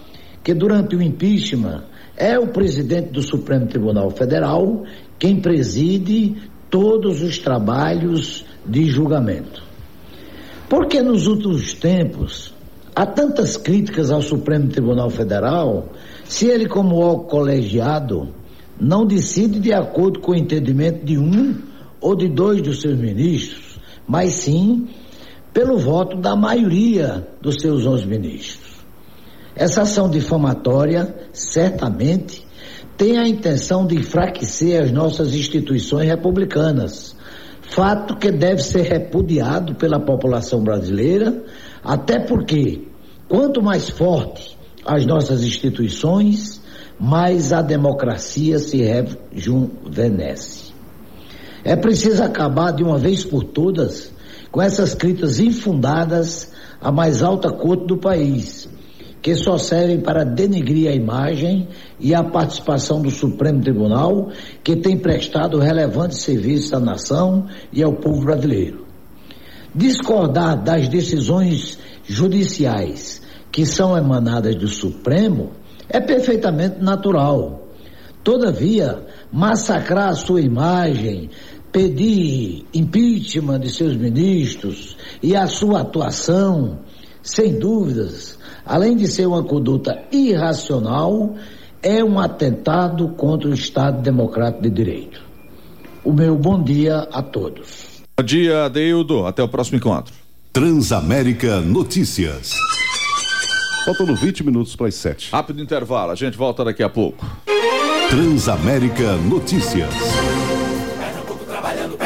que durante o impeachment é o presidente do Supremo Tribunal Federal quem preside todos os trabalhos de julgamento. Porque nos últimos tempos há tantas críticas ao Supremo Tribunal Federal se ele, como órgão colegiado, não decide de acordo com o entendimento de um ou de dois dos seus ministros, mas sim pelo voto da maioria dos seus onze ministros. Essa ação difamatória, certamente, tem a intenção de enfraquecer as nossas instituições republicanas, fato que deve ser repudiado pela população brasileira, até porque quanto mais forte as nossas instituições, mais a democracia se rejuvenesce. É preciso acabar de uma vez por todas com essas críticas infundadas à mais alta corte do país, que só servem para denegrir a imagem e a participação do Supremo Tribunal, que tem prestado relevante serviço à nação e ao povo brasileiro. Discordar das decisões judiciais que são emanadas do Supremo é perfeitamente natural. Todavia, massacrar a sua imagem, pedir impeachment de seus ministros e a sua atuação, sem dúvidas, além de ser uma conduta irracional, é um atentado contra o Estado Democrático de Direito. O meu bom dia a todos. Bom dia, Deildo. Até o próximo encontro. Transamérica Notícias. Faltando 20 minutos para as 7. Rápido intervalo, a gente volta daqui a pouco. Transamérica Notícias.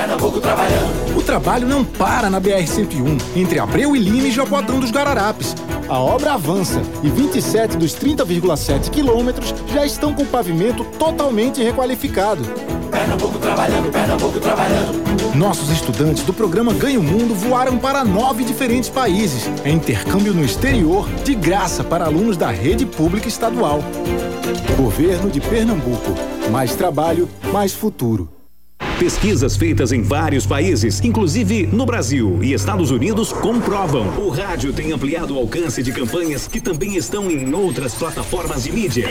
Pernambuco trabalhando. O trabalho não para na BR-101, entre Abreu e Lima e Japoatão dos Guararapes. A obra avança e 27 dos 30,7 quilômetros já estão com o pavimento totalmente requalificado. Pernambuco trabalhando, Pernambuco trabalhando. Nossos estudantes do programa Ganha o Mundo voaram para nove diferentes países, em intercâmbio no exterior, de graça para alunos da rede pública estadual. Governo de Pernambuco. Mais trabalho, mais futuro. Pesquisas feitas em vários países, inclusive no Brasil e Estados Unidos, comprovam. O rádio tem ampliado o alcance de campanhas que também estão em outras plataformas de mídia.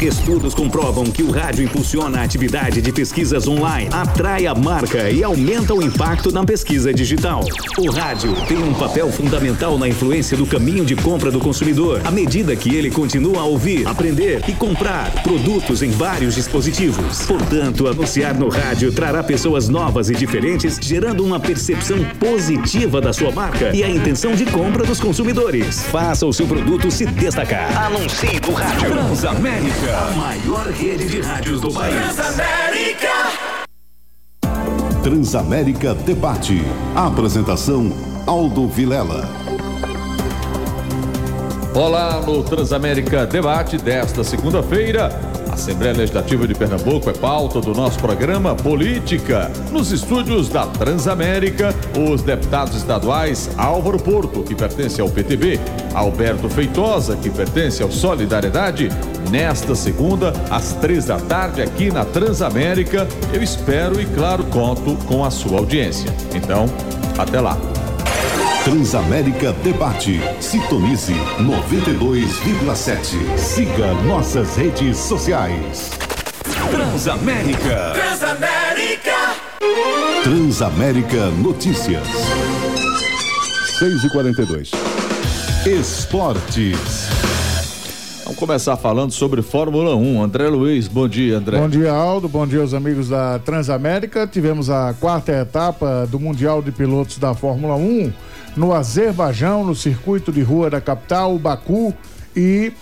Estudos comprovam que o rádio impulsiona a atividade de pesquisas online, atrai a marca e aumenta o impacto na pesquisa digital. O rádio tem um papel fundamental na influência do caminho de compra do consumidor, à medida que ele continua a ouvir, aprender e comprar produtos em vários dispositivos. Portanto, anunciar no rádio trará pessoas novas e diferentes, gerando uma percepção positiva da sua marca e a intenção de compra dos consumidores. Faça o seu produto se destacar. Anuncie no rádio. Transamérica, a maior rede de rádios do país. Transamérica. Transamérica Debate. Apresentação Aldo Vilela. Olá no Transamérica Debate desta segunda-feira. Assembleia Legislativa de Pernambuco é pauta do nosso programa Política. Nos estúdios da Transamérica, os deputados estaduais Álvaro Porto, que pertence ao PTB, Alberto Feitosa, que pertence ao Solidariedade, nesta segunda, às três da tarde, aqui na Transamérica. Eu espero e, claro, conto com a sua audiência. Então, até lá. Transamérica Debate. Sintonize 92,7. Siga nossas redes sociais. Transamérica. Transamérica. Transamérica Notícias. 6 e 42 Esportes. Vamos começar falando sobre Fórmula 1. André Luiz, bom dia, André. Bom dia, Aldo. Bom dia aos amigos da Transamérica. Tivemos a quarta etapa do Mundial de Pilotos da Fórmula 1 no Azerbaijão, no circuito de rua da capital, Baku, e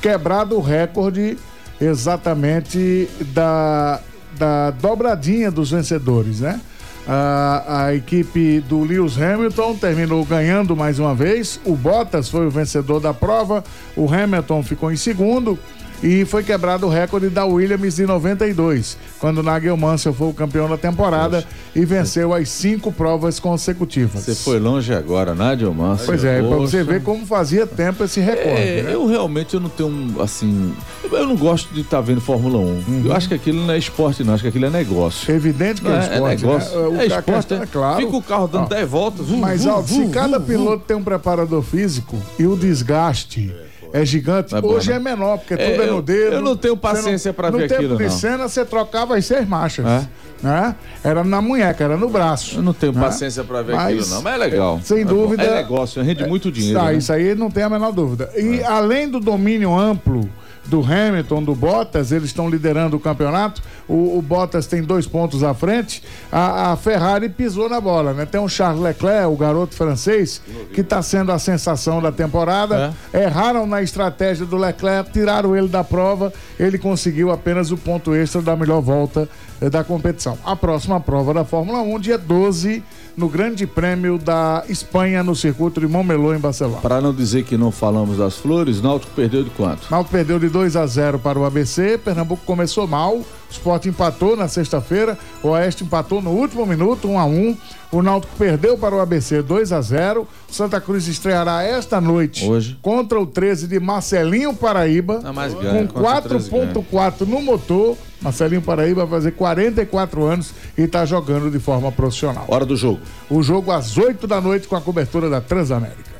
quebrado o recorde exatamente da, da dobradinha dos vencedores, né? A, a equipe do Lewis Hamilton terminou ganhando mais uma vez. O Bottas foi o vencedor da prova. O Hamilton ficou em segundo. E foi quebrado o recorde da Williams de 92, quando Nigel Mansell foi o campeão da temporada e venceu as cinco provas consecutivas. Você foi longe agora, Nigel Mansell. Pois é, para você ver como fazia tempo esse recorde. É, né? Eu realmente eu não tenho um, assim, eu não gosto de estar vendo Fórmula 1. Eu acho que aquilo não é esporte, não. Acho que aquilo é negócio. Evidente que é, Não esporte. É negócio. né? O É esporte, questão- é. claro. Fica o carro dando Ó, 10 voltas. Mas, Aldo, vum, se cada piloto tem um preparador físico e o desgaste é gigante, É bom, hoje né? é menor, porque É, tudo é no dedo. eu não tenho paciência pra no ver tempo aquilo, de não. cena, você trocava as seis marchas. É? Né? Era na munheca, era no braço. Eu não tenho paciência pra ver aquilo, não, mas é legal. Sem É bom. dúvida. É negócio, rende muito dinheiro, Ah, né? Isso aí não tem a menor dúvida. E além do domínio amplo do Hamilton, do Bottas, eles estão liderando o campeonato. O, o Bottas tem dois pontos à frente. A, a Ferrari pisou na bola, né? Tem o Charles Leclerc, o garoto francês, que está sendo a sensação da temporada. Erraram na estratégia do Leclerc, tiraram ele da prova. Ele conseguiu apenas o ponto extra da melhor volta eh, da competição. A próxima prova da Fórmula 1, dia 12, no Grande Prêmio da Espanha, no circuito de Montmeló, em Barcelona. Para não dizer que não falamos das flores, Náutico perdeu de quanto? Náutico perdeu de 2 a 0 para o ABC. Pernambuco começou mal, O Sport empatou na sexta-feira, o Oeste empatou no último minuto, 1 a 1 O Náutico perdeu para o ABC 2 a 0 Santa Cruz estreará esta noite Hoje. contra o 13 de Marcelinho Paraíba, ganha, com contra o 13 ganha. 4.4 no motor. Marcelinho Paraíba vai fazer 44 anos e está jogando de forma profissional. Hora do jogo. O jogo às 8 da noite com a cobertura da Transamérica.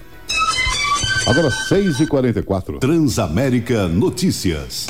Agora 6h44. Transamérica Notícias.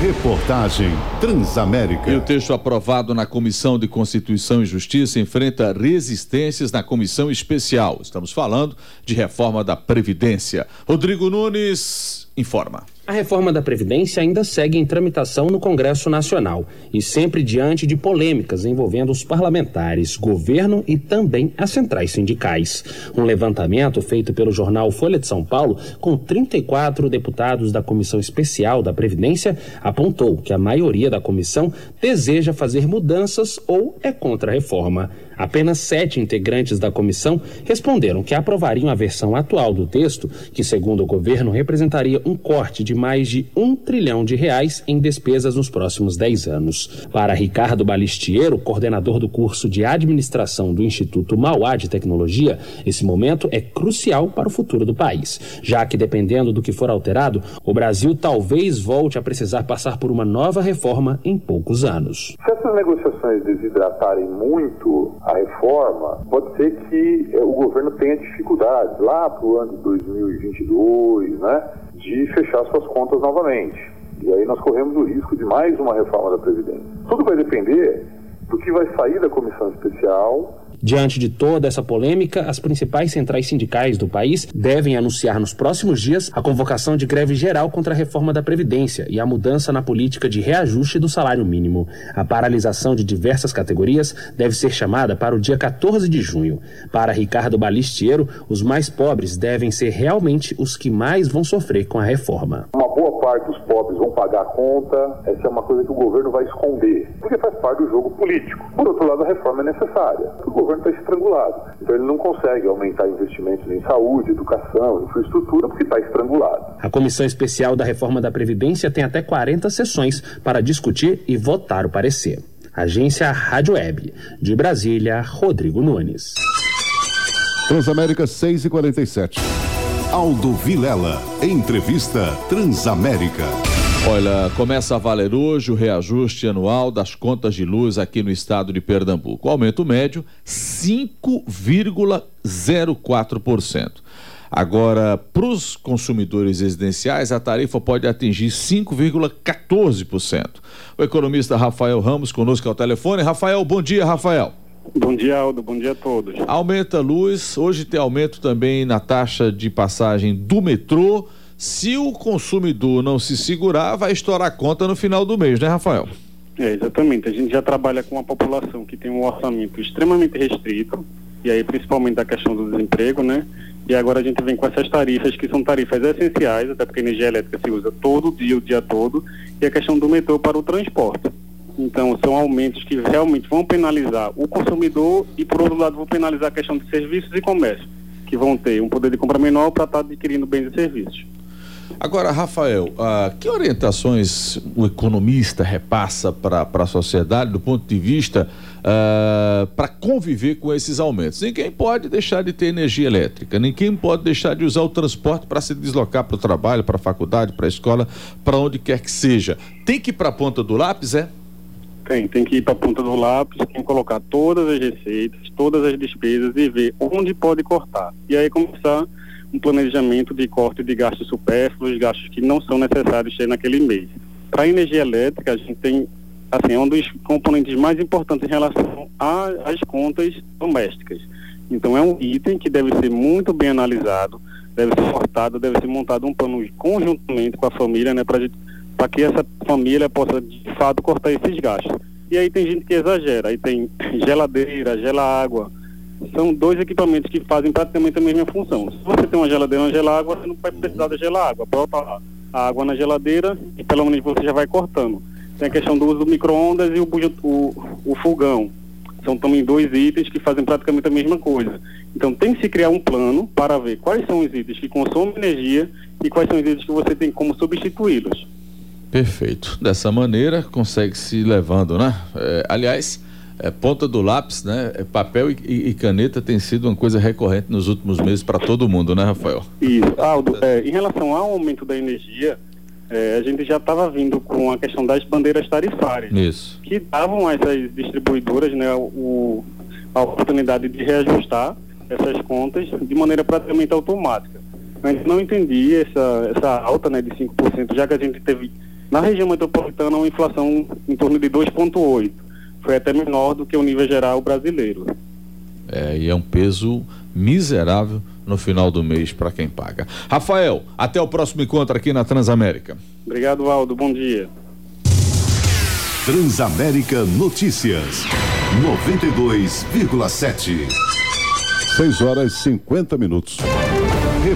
Reportagem Transamérica. E o texto aprovado na Comissão de Constituição e Justiça enfrenta resistências na comissão especial. Estamos falando de reforma da Previdência. Rodrigo Nunes informa. A reforma da Previdência ainda segue em tramitação no Congresso Nacional e sempre diante de polêmicas envolvendo os parlamentares, governo e também as centrais sindicais. Um levantamento feito pelo jornal Folha de São Paulo, com 34 deputados da Comissão Especial da Previdência, apontou que a maioria da comissão deseja fazer mudanças ou é contra a reforma. Apenas sete integrantes da comissão responderam que aprovariam a versão atual do texto, que, segundo o governo, representaria um corte de mais de um trilhão de reais em despesas nos próximos dez anos. Para Ricardo Balistiero, coordenador do curso de administração do Instituto Mauá de Tecnologia, esse momento é crucial para o futuro do país, já que, dependendo do que for alterado, o Brasil talvez volte a precisar passar por uma nova reforma em poucos anos. Se essas negociações desidratarem muito a reforma, pode ser que eh, o governo tenha dificuldades lá para o ano de 2022, né, de fechar suas contas novamente. E aí nós corremos o risco de mais uma reforma da Previdência. Tudo vai depender do que vai sair da comissão especial Diante de toda essa polêmica, as principais centrais sindicais do país devem anunciar nos próximos dias a convocação de greve geral contra a reforma da Previdência e a mudança na política de reajuste do salário mínimo. A paralisação de diversas categorias deve ser chamada para o dia 14 de junho. Para Ricardo Balistiero, os mais pobres devem ser realmente os que mais vão sofrer com a reforma. Uma boa parte dos pobres vão pagar a conta, essa é uma coisa que o governo vai esconder, porque faz parte do jogo político. Por outro lado, a reforma é necessária. O governo está estrangulado. Então ele não consegue aumentar investimentos em saúde, educação, infraestrutura, porque está estrangulado. A Comissão Especial da Reforma da Previdência tem até 40 sessões para discutir e votar o parecer. Agência Rádio Web. De Brasília, Rodrigo Nunes. Transamérica 6h47. Aldo Vilela. Entrevista Transamérica. Olha, começa a valer hoje o reajuste anual das contas de luz aqui no estado de Pernambuco. O aumento médio 5,04%. Agora, para os consumidores residenciais, a tarifa pode atingir 5,14%. O economista Rafael Ramos conosco ao telefone. Rafael, bom dia, Rafael. Bom dia, Aldo. Bom dia a todos. Aumenta a luz. Hoje tem aumento também na taxa de passagem do metrô. Se o consumidor não se segurar, vai estourar a conta no final do mês, né, Rafael? É, exatamente. A gente já trabalha com uma população que tem um orçamento extremamente restrito, e aí principalmente a questão do desemprego, né? E agora a gente vem com essas tarifas que são tarifas essenciais, até porque a energia elétrica se usa todo dia, o dia todo, e a questão do metrô para o transporte. Então, são aumentos que realmente vão penalizar o consumidor e, por outro lado, vão penalizar a questão de serviços e comércio, que vão ter um poder de compra menor para estar adquirindo bens e serviços. Agora, Rafael, ah, que orientações o economista repassa para a sociedade do ponto de vista para conviver com esses aumentos? Ninguém pode deixar de ter energia elétrica, ninguém pode deixar de usar o transporte para se deslocar para o trabalho, para a faculdade, para a escola, para onde quer que seja. Tem que ir para a ponta do lápis, é? Tem, tem que ir para a ponta do lápis, tem que colocar todas as receitas, todas as despesas e ver onde pode cortar. E aí começar um planejamento de corte de gastos supérfluos, gastos que não são necessários ter naquele mês. Para a energia elétrica, a gente tem, assim, é um dos componentes mais importantes em relação a- às contas domésticas. Então, é um item que deve ser muito bem analisado, deve ser cortado, deve ser montado um plano conjuntamente com a família, né, para que essa família possa, de fato, cortar esses gastos. E aí tem gente que exagera, aí tem geladeira, gela-água, são dois equipamentos que fazem praticamente a mesma função. Se você tem uma geladeira e uma gela-água, você não vai precisar da gela-água. Bota a água na geladeira e pelo menos você já vai cortando. Tem a questão do uso do micro-ondas e o, o, o fogão. São também dois itens que fazem praticamente a mesma coisa. Então tem que se criar um plano para ver quais são os itens que consomem energia e quais são os itens que você tem como substituí-los. Perfeito. Dessa maneira consegue se levando, né? É, aliás, é, ponta do lápis, né? É, papel e, e, caneta tem sido uma coisa recorrente nos últimos meses para todo mundo, né, Rafael? Isso. Aldo, é, em relação ao aumento da energia, é, a gente já estava vindo com a questão das bandeiras tarifárias. Isso. Que davam a essas distribuidoras né, o, a oportunidade de reajustar essas contas de maneira praticamente automática. Mas não entendi essa, essa alta né, de 5%, já que a gente teve na região metropolitana uma inflação em torno de 2,8%. Foi até menor do que o nível geral brasileiro. É, e é um peso miserável no final do mês para quem paga. Rafael, até o próximo encontro aqui na Transamérica. Obrigado, Aldo. Bom dia. Transamérica Notícias. 92,7. 6 horas e 50 minutos.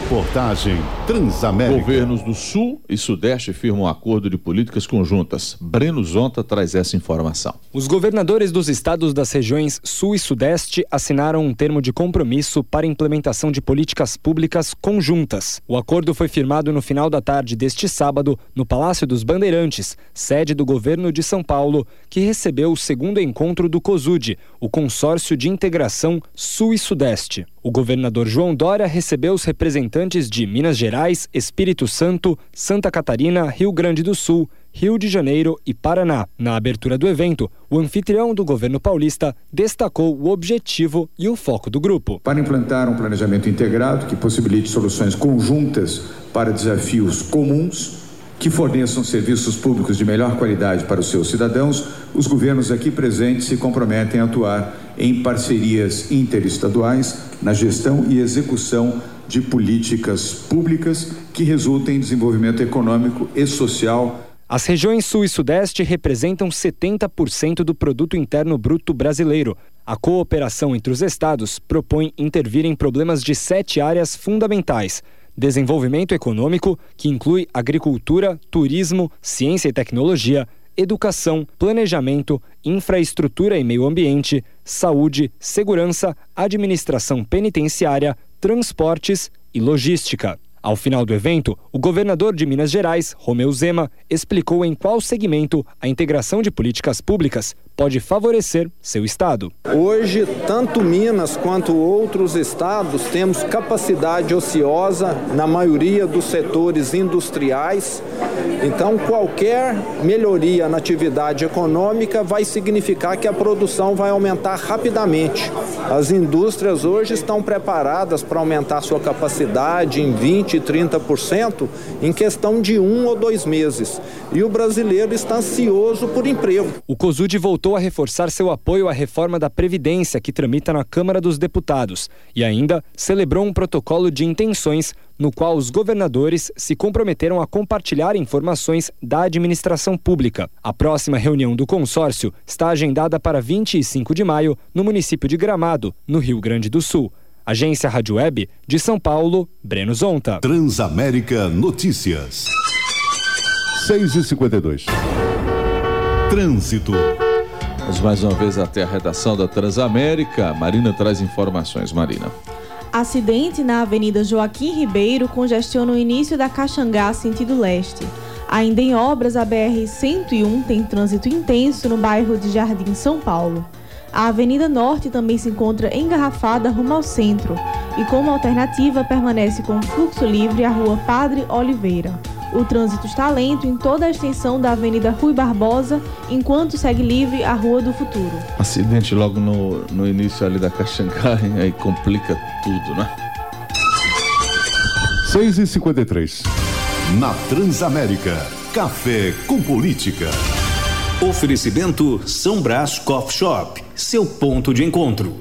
Reportagem Transamérica. Governos do Sul e Sudeste firmam um acordo de políticas conjuntas. Breno Zonta traz essa informação. Os governadores dos estados das regiões Sul e Sudeste assinaram um termo de compromisso para a implementação de políticas públicas conjuntas. O acordo foi firmado no final da tarde deste sábado no Palácio dos Bandeirantes, sede do governo de São Paulo, que recebeu o segundo encontro do COSUD, o Consórcio de Integração Sul e Sudeste. O governador João Dória recebeu os representantes de Minas Gerais, Espírito Santo, Santa Catarina, Rio Grande do Sul, Rio de Janeiro e Paraná. Na abertura do evento, o anfitrião do governo paulista destacou o objetivo e o foco do grupo. Para implantar um planejamento integrado que possibilite soluções conjuntas para desafios comuns que forneçam serviços públicos de melhor qualidade para os seus cidadãos, os governos aqui presentes se comprometem a atuar em parcerias interestaduais na gestão e execução de políticas públicas que resultem em desenvolvimento econômico e social as regiões Sul e Sudeste representam 70% do produto interno bruto brasileiro. A cooperação entre os estados propõe intervir em problemas de sete áreas fundamentais: desenvolvimento econômico, que inclui agricultura, turismo, ciência e tecnologia, educação, planejamento, infraestrutura e meio ambiente, saúde, segurança, administração penitenciária, transportes e logística. Ao final do evento, o governador de Minas Gerais, Romeu Zema, explicou em qual segmento a integração de políticas públicas pode favorecer seu estado. Hoje, tanto Minas quanto outros estados temos capacidade ociosa na maioria dos setores industriais. Então, qualquer melhoria na atividade econômica vai significar que a produção vai aumentar rapidamente. As indústrias hoje estão preparadas para aumentar sua capacidade em 20, 30% em questão de um ou dois meses. E o brasileiro está ansioso por emprego. O COSUD voltou voltou a reforçar seu apoio à reforma da Previdência que tramita na Câmara dos Deputados e ainda celebrou um protocolo de intenções no qual os governadores se comprometeram a compartilhar informações da administração pública. A próxima reunião do consórcio está agendada para 25 de maio no município de Gramado, no Rio Grande do Sul. Agência Rádio Web de São Paulo, Breno Zonta. Transamérica Notícias. 6 e 52 Trânsito. Vamos mais uma vez até a redação da Transamérica. Marina traz informações. Marina. Acidente na Avenida Joaquim Ribeiro congestiona o início da Caxangá sentido leste. Ainda em obras, a BR-101 tem trânsito intenso no bairro de Jardim, São Paulo. A Avenida Norte também se encontra engarrafada rumo ao centro e, como alternativa, permanece com fluxo livre a Rua Padre Oliveira. O trânsito está lento em toda a extensão da Avenida Rui Barbosa, enquanto segue livre a Rua do Futuro. Acidente logo no, no início ali da Caxangá, aí complica tudo, né? 6 e 53 Na Transamérica, café com política. Oferecimento São Brás Coffee Shop, seu ponto de encontro.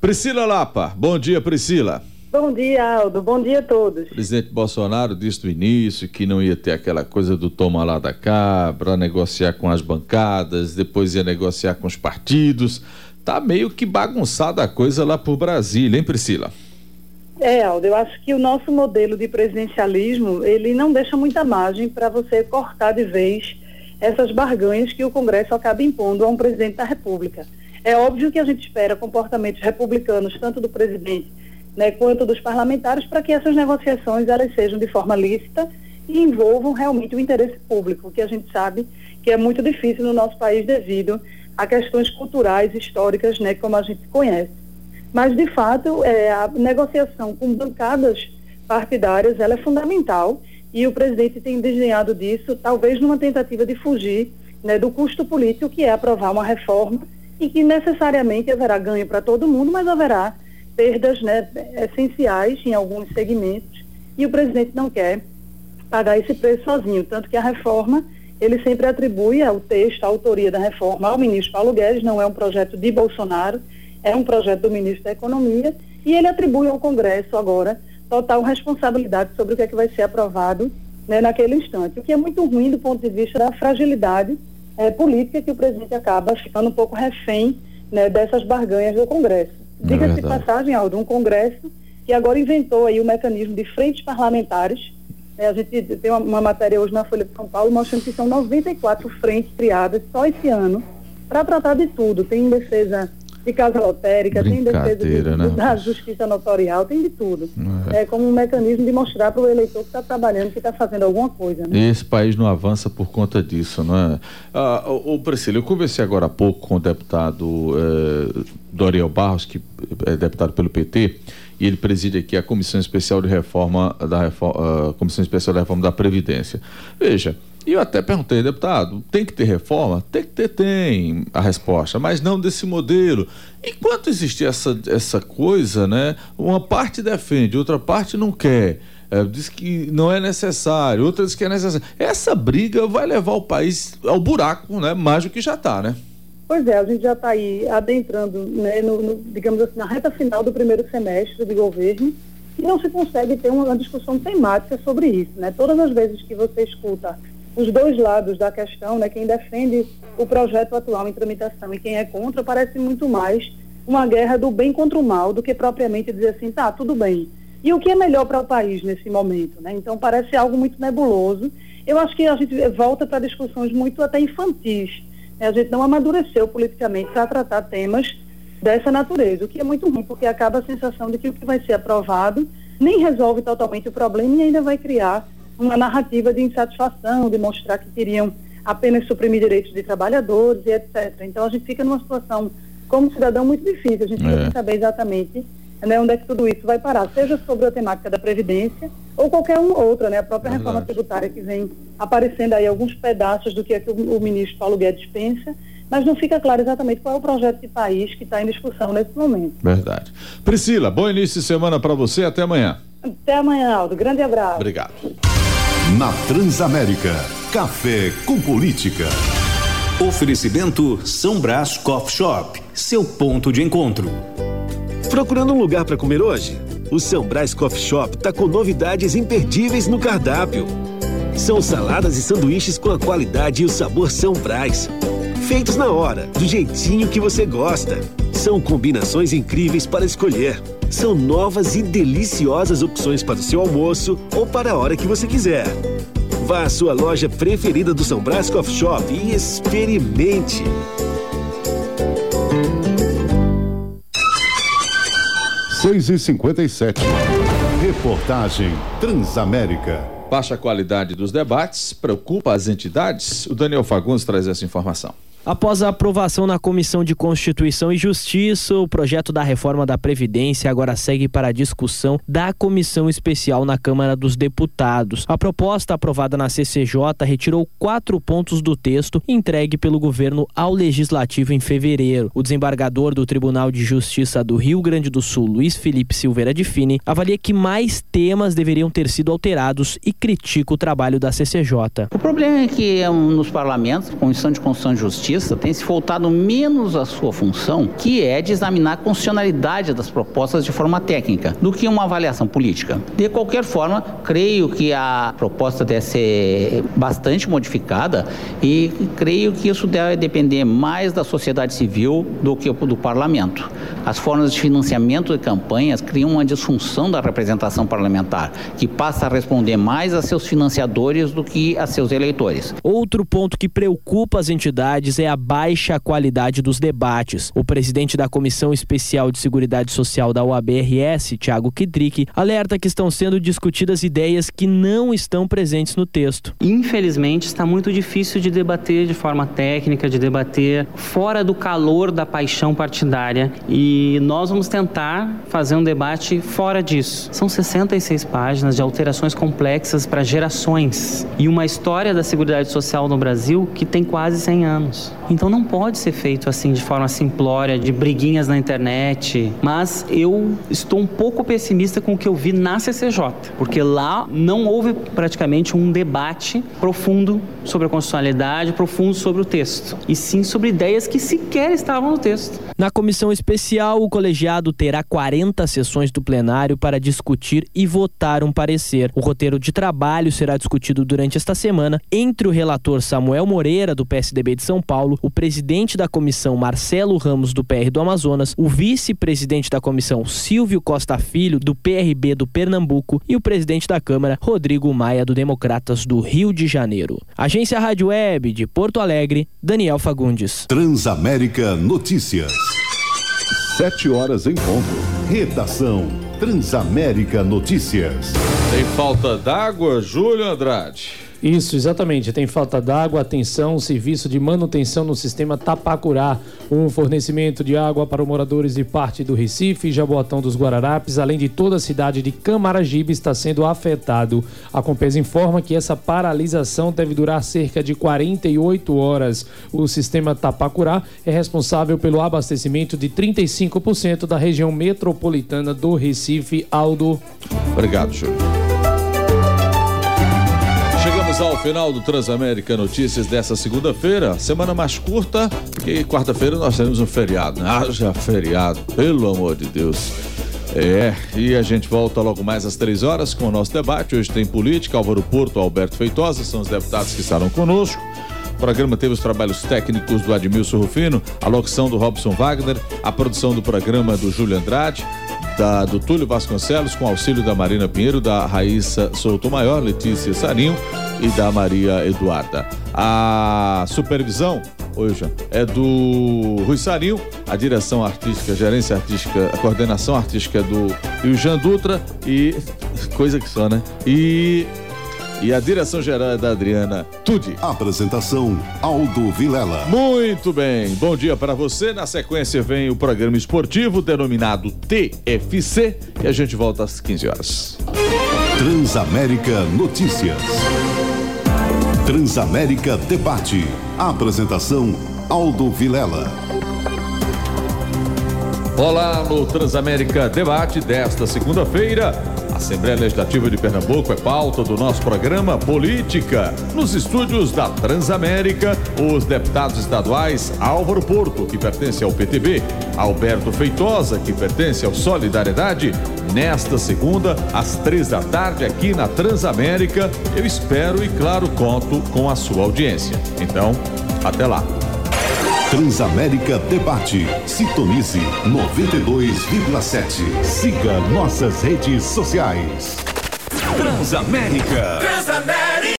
Priscila Lapa, bom dia Priscila. Bom dia, Aldo. Bom dia a todos. O presidente Bolsonaro disse no início que não ia ter aquela coisa do toma lá da cá para negociar com as bancadas, depois ia negociar com os partidos. Tá meio que bagunçada a coisa lá por Brasília, hein, Priscila? É, Aldo, eu acho que o nosso modelo de presidencialismo, ele não deixa muita margem para você cortar de vez essas barganhas que o Congresso acaba impondo a um presidente da República. É óbvio que a gente espera comportamentos republicanos, tanto do presidente né, quanto dos parlamentares, para que essas negociações elas sejam de forma lícita e envolvam realmente o interesse público, que a gente sabe que é muito difícil no nosso país devido a questões culturais, históricas, né, como a gente conhece. Mas, de fato, é, a negociação com bancadas partidárias ela é fundamental e o presidente tem desenhado disso, talvez numa tentativa de fugir né, do custo político, que é aprovar uma reforma e que necessariamente haverá ganho para todo mundo, mas haverá perdas né, essenciais em alguns segmentos e o presidente não quer pagar esse preço sozinho, tanto que a reforma ele sempre atribui o texto, a autoria da reforma ao ministro Paulo Guedes, não é um projeto de Bolsonaro, é um projeto do ministro da Economia e ele atribui ao Congresso agora total responsabilidade sobre o que é que vai ser aprovado né, naquele instante, o que é muito ruim do ponto de vista da fragilidade é, política que o presidente acaba ficando um pouco refém né, dessas barganhas do Congresso. É Diga-se de passagem, Aldo, um Congresso que agora inventou aí o mecanismo de frentes parlamentares. É, a gente tem uma, uma, matéria hoje na Folha de São Paulo mostrando que são 94 frentes criadas só esse ano para tratar de tudo. Tem defesa de casa lotérica, tem defesa de, né? da justiça notorial, tem de tudo. É, é como um mecanismo de mostrar para o eleitor que está trabalhando, que está fazendo alguma coisa. Né? Esse país não avança por conta disso, não é? Ah, o, o Priscila, eu conversei agora há pouco com o deputado eh, Doriel Barros, que é deputado pelo PT, e ele preside aqui a Comissão Especial de Reforma da reforma, uh, Comissão Especial de Reforma da Previdência. Veja, e eu até perguntei, deputado, tem que ter reforma? Tem que ter, tem a resposta, mas não desse modelo. Enquanto existir essa, essa coisa, né? Uma parte defende, outra parte não quer. É, diz que não é necessário, outra diz que é necessário. Essa briga vai levar o país ao buraco, né? Mais do que já está, né? Pois é, a gente já está aí adentrando, né, no, no, digamos assim, na reta final do primeiro semestre de governo e não se consegue ter uma, discussão temática sobre isso, né? Todas as vezes que você escuta os dois lados da questão, né, quem defende o projeto atual em tramitação e quem é contra, parece muito mais uma guerra do bem contra o mal do que propriamente dizer assim, tá, tudo bem. E o que é melhor para o país nesse momento, né? Então parece algo muito nebuloso. Eu acho que a gente volta para discussões muito até infantis. Né? A gente não amadureceu politicamente para tratar temas dessa natureza, o que é muito ruim, porque acaba a sensação de que o que vai ser aprovado nem resolve totalmente o problema e ainda vai criar uma narrativa de insatisfação, de mostrar que queriam apenas suprimir direitos de trabalhadores e etc. Então a gente fica numa situação, como cidadão, muito difícil. A gente é. saber exatamente né, onde é que tudo isso vai parar, seja sobre a temática da Previdência ou qualquer outra, né? A própria reforma tributária que vem aparecendo aí alguns pedaços do que é que o, o ministro Paulo Guedes pensa, mas não fica claro exatamente qual é o projeto de país que está em discussão nesse momento. Verdade. Priscila, bom início de semana para você, até amanhã. Até amanhã, Aldo. Grande abraço. Obrigado. Na Transamérica, café com política. Oferecimento São Brás Coffee Shop, seu ponto de encontro. Procurando um lugar para comer hoje? O São Brás Coffee Shop está com novidades imperdíveis no cardápio. São saladas e sanduíches com a qualidade e o sabor São Brás. Feitos na hora, do jeitinho que você gosta. São combinações incríveis para escolher são novas e deliciosas opções para o seu almoço ou para a hora que você quiser. Vá à sua loja preferida do São Brás Coffee Shop e experimente. Seis e cinquenta e sete. Reportagem Transamérica. Baixa qualidade dos debates preocupa as entidades? O Daniel Fagundes traz essa informação. Após a aprovação na Comissão de Constituição e Justiça, o projeto da reforma da Previdência agora segue para a discussão da Comissão Especial na Câmara dos Deputados. A proposta aprovada na CCJ retirou quatro pontos do texto entregue pelo governo ao Legislativo em fevereiro. O desembargador do Tribunal de Justiça do Rio Grande do Sul, Luiz Felipe Silveira de Fini, avalia que mais temas deveriam ter sido alterados e critica o trabalho da CCJ. O problema é que é nos parlamentos, Comissão de Constituição e Justiça, Justiça tem se voltado menos à sua função, que é de examinar a constitucionalidade das propostas de forma técnica, do que uma avaliação política. De qualquer forma, creio que a proposta deve ser bastante modificada e creio que isso deve depender mais da sociedade civil do que do parlamento. As formas de financiamento de campanhas criam uma disfunção da representação parlamentar, que passa a responder mais a seus financiadores do que a seus eleitores. Outro ponto que preocupa as entidades é é a baixa qualidade dos debates. O presidente da Comissão Especial de Seguridade Social da OABRS, Tiago Kidrick, alerta que estão sendo discutidas ideias que não estão presentes no texto. Infelizmente, está muito difícil de debater de forma técnica, de debater fora do calor da paixão partidária e nós vamos tentar fazer um debate fora disso. São 66 páginas de alterações complexas para gerações e uma história da Seguridade Social no Brasil que tem quase 100 anos. Então não pode ser feito assim de forma simplória, de briguinhas na internet. Mas eu estou um pouco pessimista com o que eu vi na CCJ, porque lá não houve praticamente um debate profundo sobre a constitucionalidade, profundo sobre o texto, e sim sobre ideias que sequer estavam no texto. Na comissão especial, o colegiado terá 40 sessões do plenário para discutir e votar um parecer. O roteiro de trabalho será discutido durante esta semana entre o relator Samuel Moreira, do PSDB de São Paulo, o presidente da comissão Marcelo Ramos, do PR do Amazonas, o vice-presidente da comissão Silvio Costa Filho, do PRB do Pernambuco, e o presidente da Câmara, Rodrigo Maia, do Democratas do Rio de Janeiro. Agência Rádio Web de Porto Alegre, Daniel Fagundes. Transamérica Notícias. Sete horas em ponto. Redação Transamérica Notícias. Tem falta d'água, Júlio Andrade? Isso, exatamente. Tem falta d'água, atenção, serviço de manutenção no sistema Tapacurá. Um fornecimento de água para moradores de parte do Recife e Jaboatão dos Guararapes, além de toda a cidade de Camaragibe, está sendo afetado. A Compesa informa que essa paralisação deve durar cerca de 48 horas. O sistema Tapacurá é responsável pelo abastecimento de 35% da região metropolitana do Recife. Aldo. Obrigado, Júlio. Chegamos ao final do Transamérica Notícias dessa segunda-feira, semana mais curta, e quarta-feira nós temos um feriado. Né? Haja feriado, pelo amor de Deus. É, e a gente volta logo mais às três horas com o nosso debate. Hoje tem política, Álvaro Porto, Alberto Feitosa, são os deputados que estarão conosco. Programa teve os trabalhos técnicos do Admilson Rufino, a locução do Robson Wagner, a produção do programa do Júlio Andrade, da, do Túlio Vasconcelos, com auxílio da Marina Pinheiro, da Raíssa Souto Maior, Letícia Sarinho e da Maria Eduarda. A supervisão hoje é do Rui Sarinho, a direção artística, a gerência artística, a coordenação artística do Iljan Dutra e coisa que só, né? E e a direção geral é da Adriana Tuди. Apresentação Aldo Vilela. Muito bem, bom dia para você. Na sequência vem o programa esportivo denominado TFC e a gente volta às 15 horas. Transamérica Notícias. Transamérica Debate. Apresentação Aldo Vilela. Olá no Transamérica Debate desta segunda-feira. Assembleia Legislativa de Pernambuco é pauta do nosso programa Política. Nos estúdios da Transamérica, os deputados estaduais Álvaro Porto, que pertence ao PTB, Alberto Feitosa, que pertence ao Solidariedade. Nesta segunda, às três da tarde, aqui na Transamérica, eu espero e, claro, conto com a sua audiência. Então, até lá. Transamérica Debate. Sintonize 92,7. Siga nossas redes sociais. Transamérica. Transamérica.